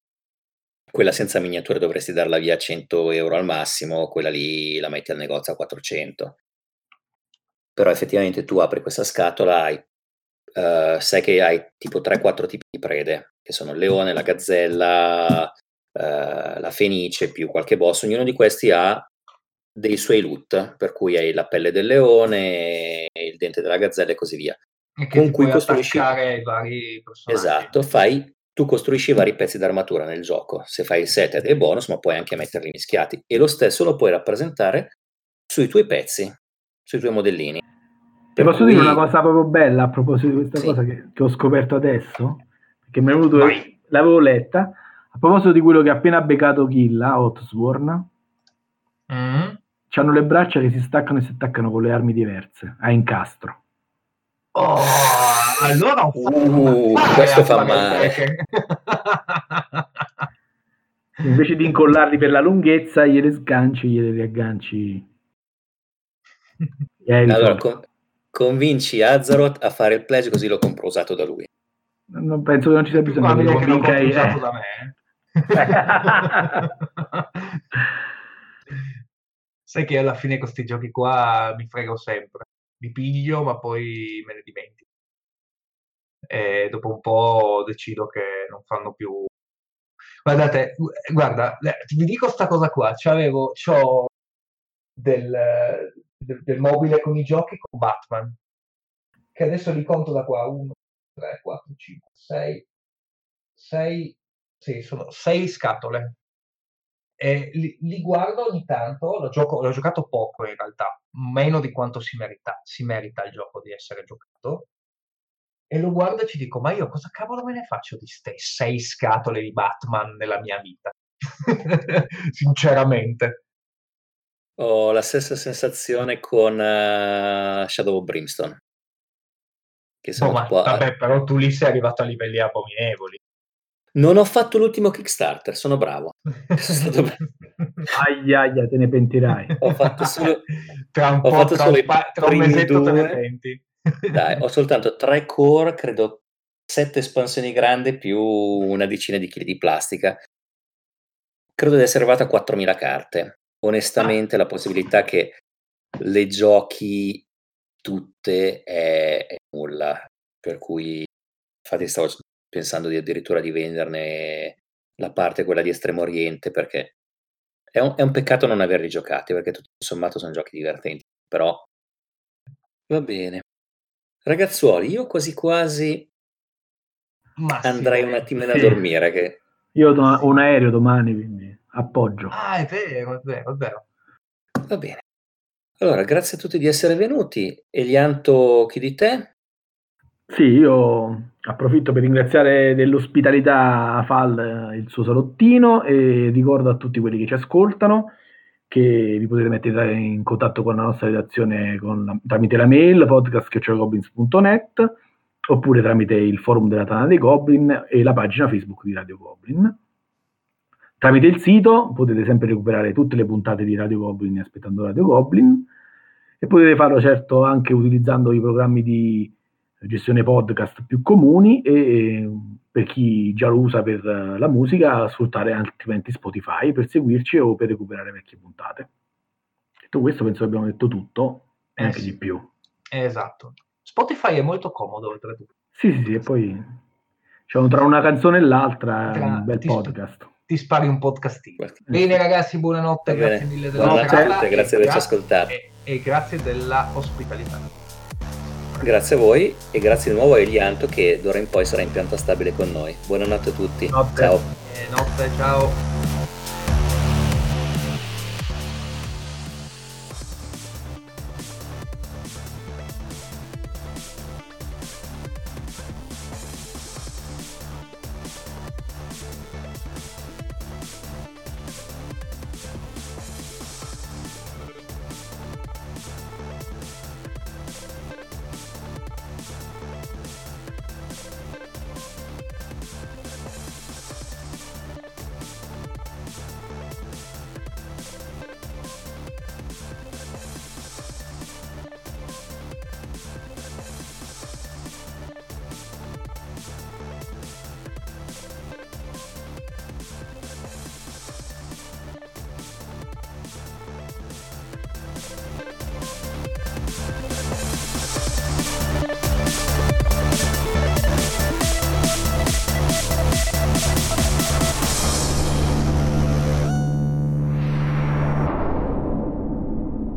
quella senza miniature dovresti darla via a 100 euro al massimo, quella lì la metti al negozio a 400. Però effettivamente tu apri questa scatola, hai, uh, sai che hai tipo 3-4 tipi di prede, che sono il leone, la gazzella, uh, la fenice, più qualche boss. Ognuno di questi ha dei suoi loot, per cui hai la pelle del leone, il dente della gazzella e così via. E con cui costruisci i vari personaggi. Esatto, fai tu costruisci vari pezzi d'armatura nel gioco. Se fai il set è bonus, ma puoi anche metterli mischiati. E lo stesso lo puoi rappresentare sui tuoi pezzi, sui tuoi modellini. Ti posso cui... dire una cosa proprio bella a proposito di questa sì. cosa che, che, ho scoperto adesso? Perché mi è venuto, Vai. l'avevo letta. A proposito di quello che ha appena beccato Killa, Hotsworn, mm. Hanno le braccia che si staccano e si attaccano con le armi diverse, a incastro. Oh, allora uh, questo fa male. Invece di incollarli per la lunghezza, gliele sganci, gliele riagganci. allora, con, convinci Azeroth a fare il pledge così lo compro usato da lui. Non penso che non ci sia bisogno di convincere. Eh. da me. Sai che alla fine questi giochi qua mi frego sempre. Li piglio, ma poi me ne dimentico. E dopo un po' decido che non fanno più. Guardate, guarda, vi dico sta cosa qua. C'avevo, c'ho del, del, del, mobile con i giochi con Batman, che adesso li conto da qua, 1, 3, 4, 5, 6, 6, sì, sono 6 scatole. E li, li, guardo ogni tanto, l'ho, gioco, l'ho, giocato poco in realtà, meno di quanto si merita, si merita il gioco di essere giocato. E lo guardo e ci dico, ma io cosa cavolo me ne faccio di queste sei scatole di Batman nella mia vita? Sinceramente. Ho la stessa sensazione con uh, Shadow of Brimstone. Che sono oh, ma, vabbè, però tu lì sei arrivato a livelli abominevoli. Non ho fatto l'ultimo Kickstarter, sono bravo. Sono aia, aia, te ne pentirai. Ho fatto solo, tra un, ho po', fatto tra solo un, pa- tra un mesetto due. te ne penti. Dai, ho soltanto tre core, credo sette espansioni grandi più una decina di chili di plastica. Credo di essere arrivato a 4.000 carte onestamente ah. la possibilità che le giochi tutte è, è, nulla, per cui infatti stavo pensando di addirittura di venderne la parte quella di Estremo Oriente perché è un, è un peccato non averli giocati perché tutto sommato sono giochi divertenti, però va bene. Ragazzuoli, io quasi quasi Massimo. andrei un attimino sì. a dormire. Che... Io ho un aereo domani, quindi appoggio. Ah, è vero, è vero, è vero. Va bene. Allora, grazie a tutti di essere venuti. Elianto, chi di te? Sì, io approfitto per ringraziare dell'ospitalità a Fal il suo salottino e ricordo a tutti quelli che ci ascoltano che vi potete mettere in contatto con la nostra redazione la, tramite la mail podcast.goblins.net oppure tramite il forum della Tana dei Goblin e la pagina Facebook di Radio Goblin. Tramite il sito potete sempre recuperare tutte le puntate di Radio Goblin aspettando Radio Goblin e potete farlo certo anche utilizzando i programmi di gestione podcast più comuni e per chi già lo usa per la musica sfruttare altrimenti Spotify per seguirci o per recuperare vecchie puntate. Detto questo penso che abbiamo detto tutto e eh anche sì. di più. Esatto. Spotify è molto comodo oltretutto. Sì, sì, sì, e poi diciamo, tra una canzone e l'altra è un bel podcast ti spari un podcastino. Bene ragazzi, buonanotte, Bene. grazie mille della buonanotte, grazie di averci ascoltato. E, e grazie della ospitalità. Grazie a voi e grazie di nuovo a Elianto che d'ora in poi sarà in pianta stabile con noi. Buonanotte a tutti. Notte. Ciao. Eh, notte, ciao.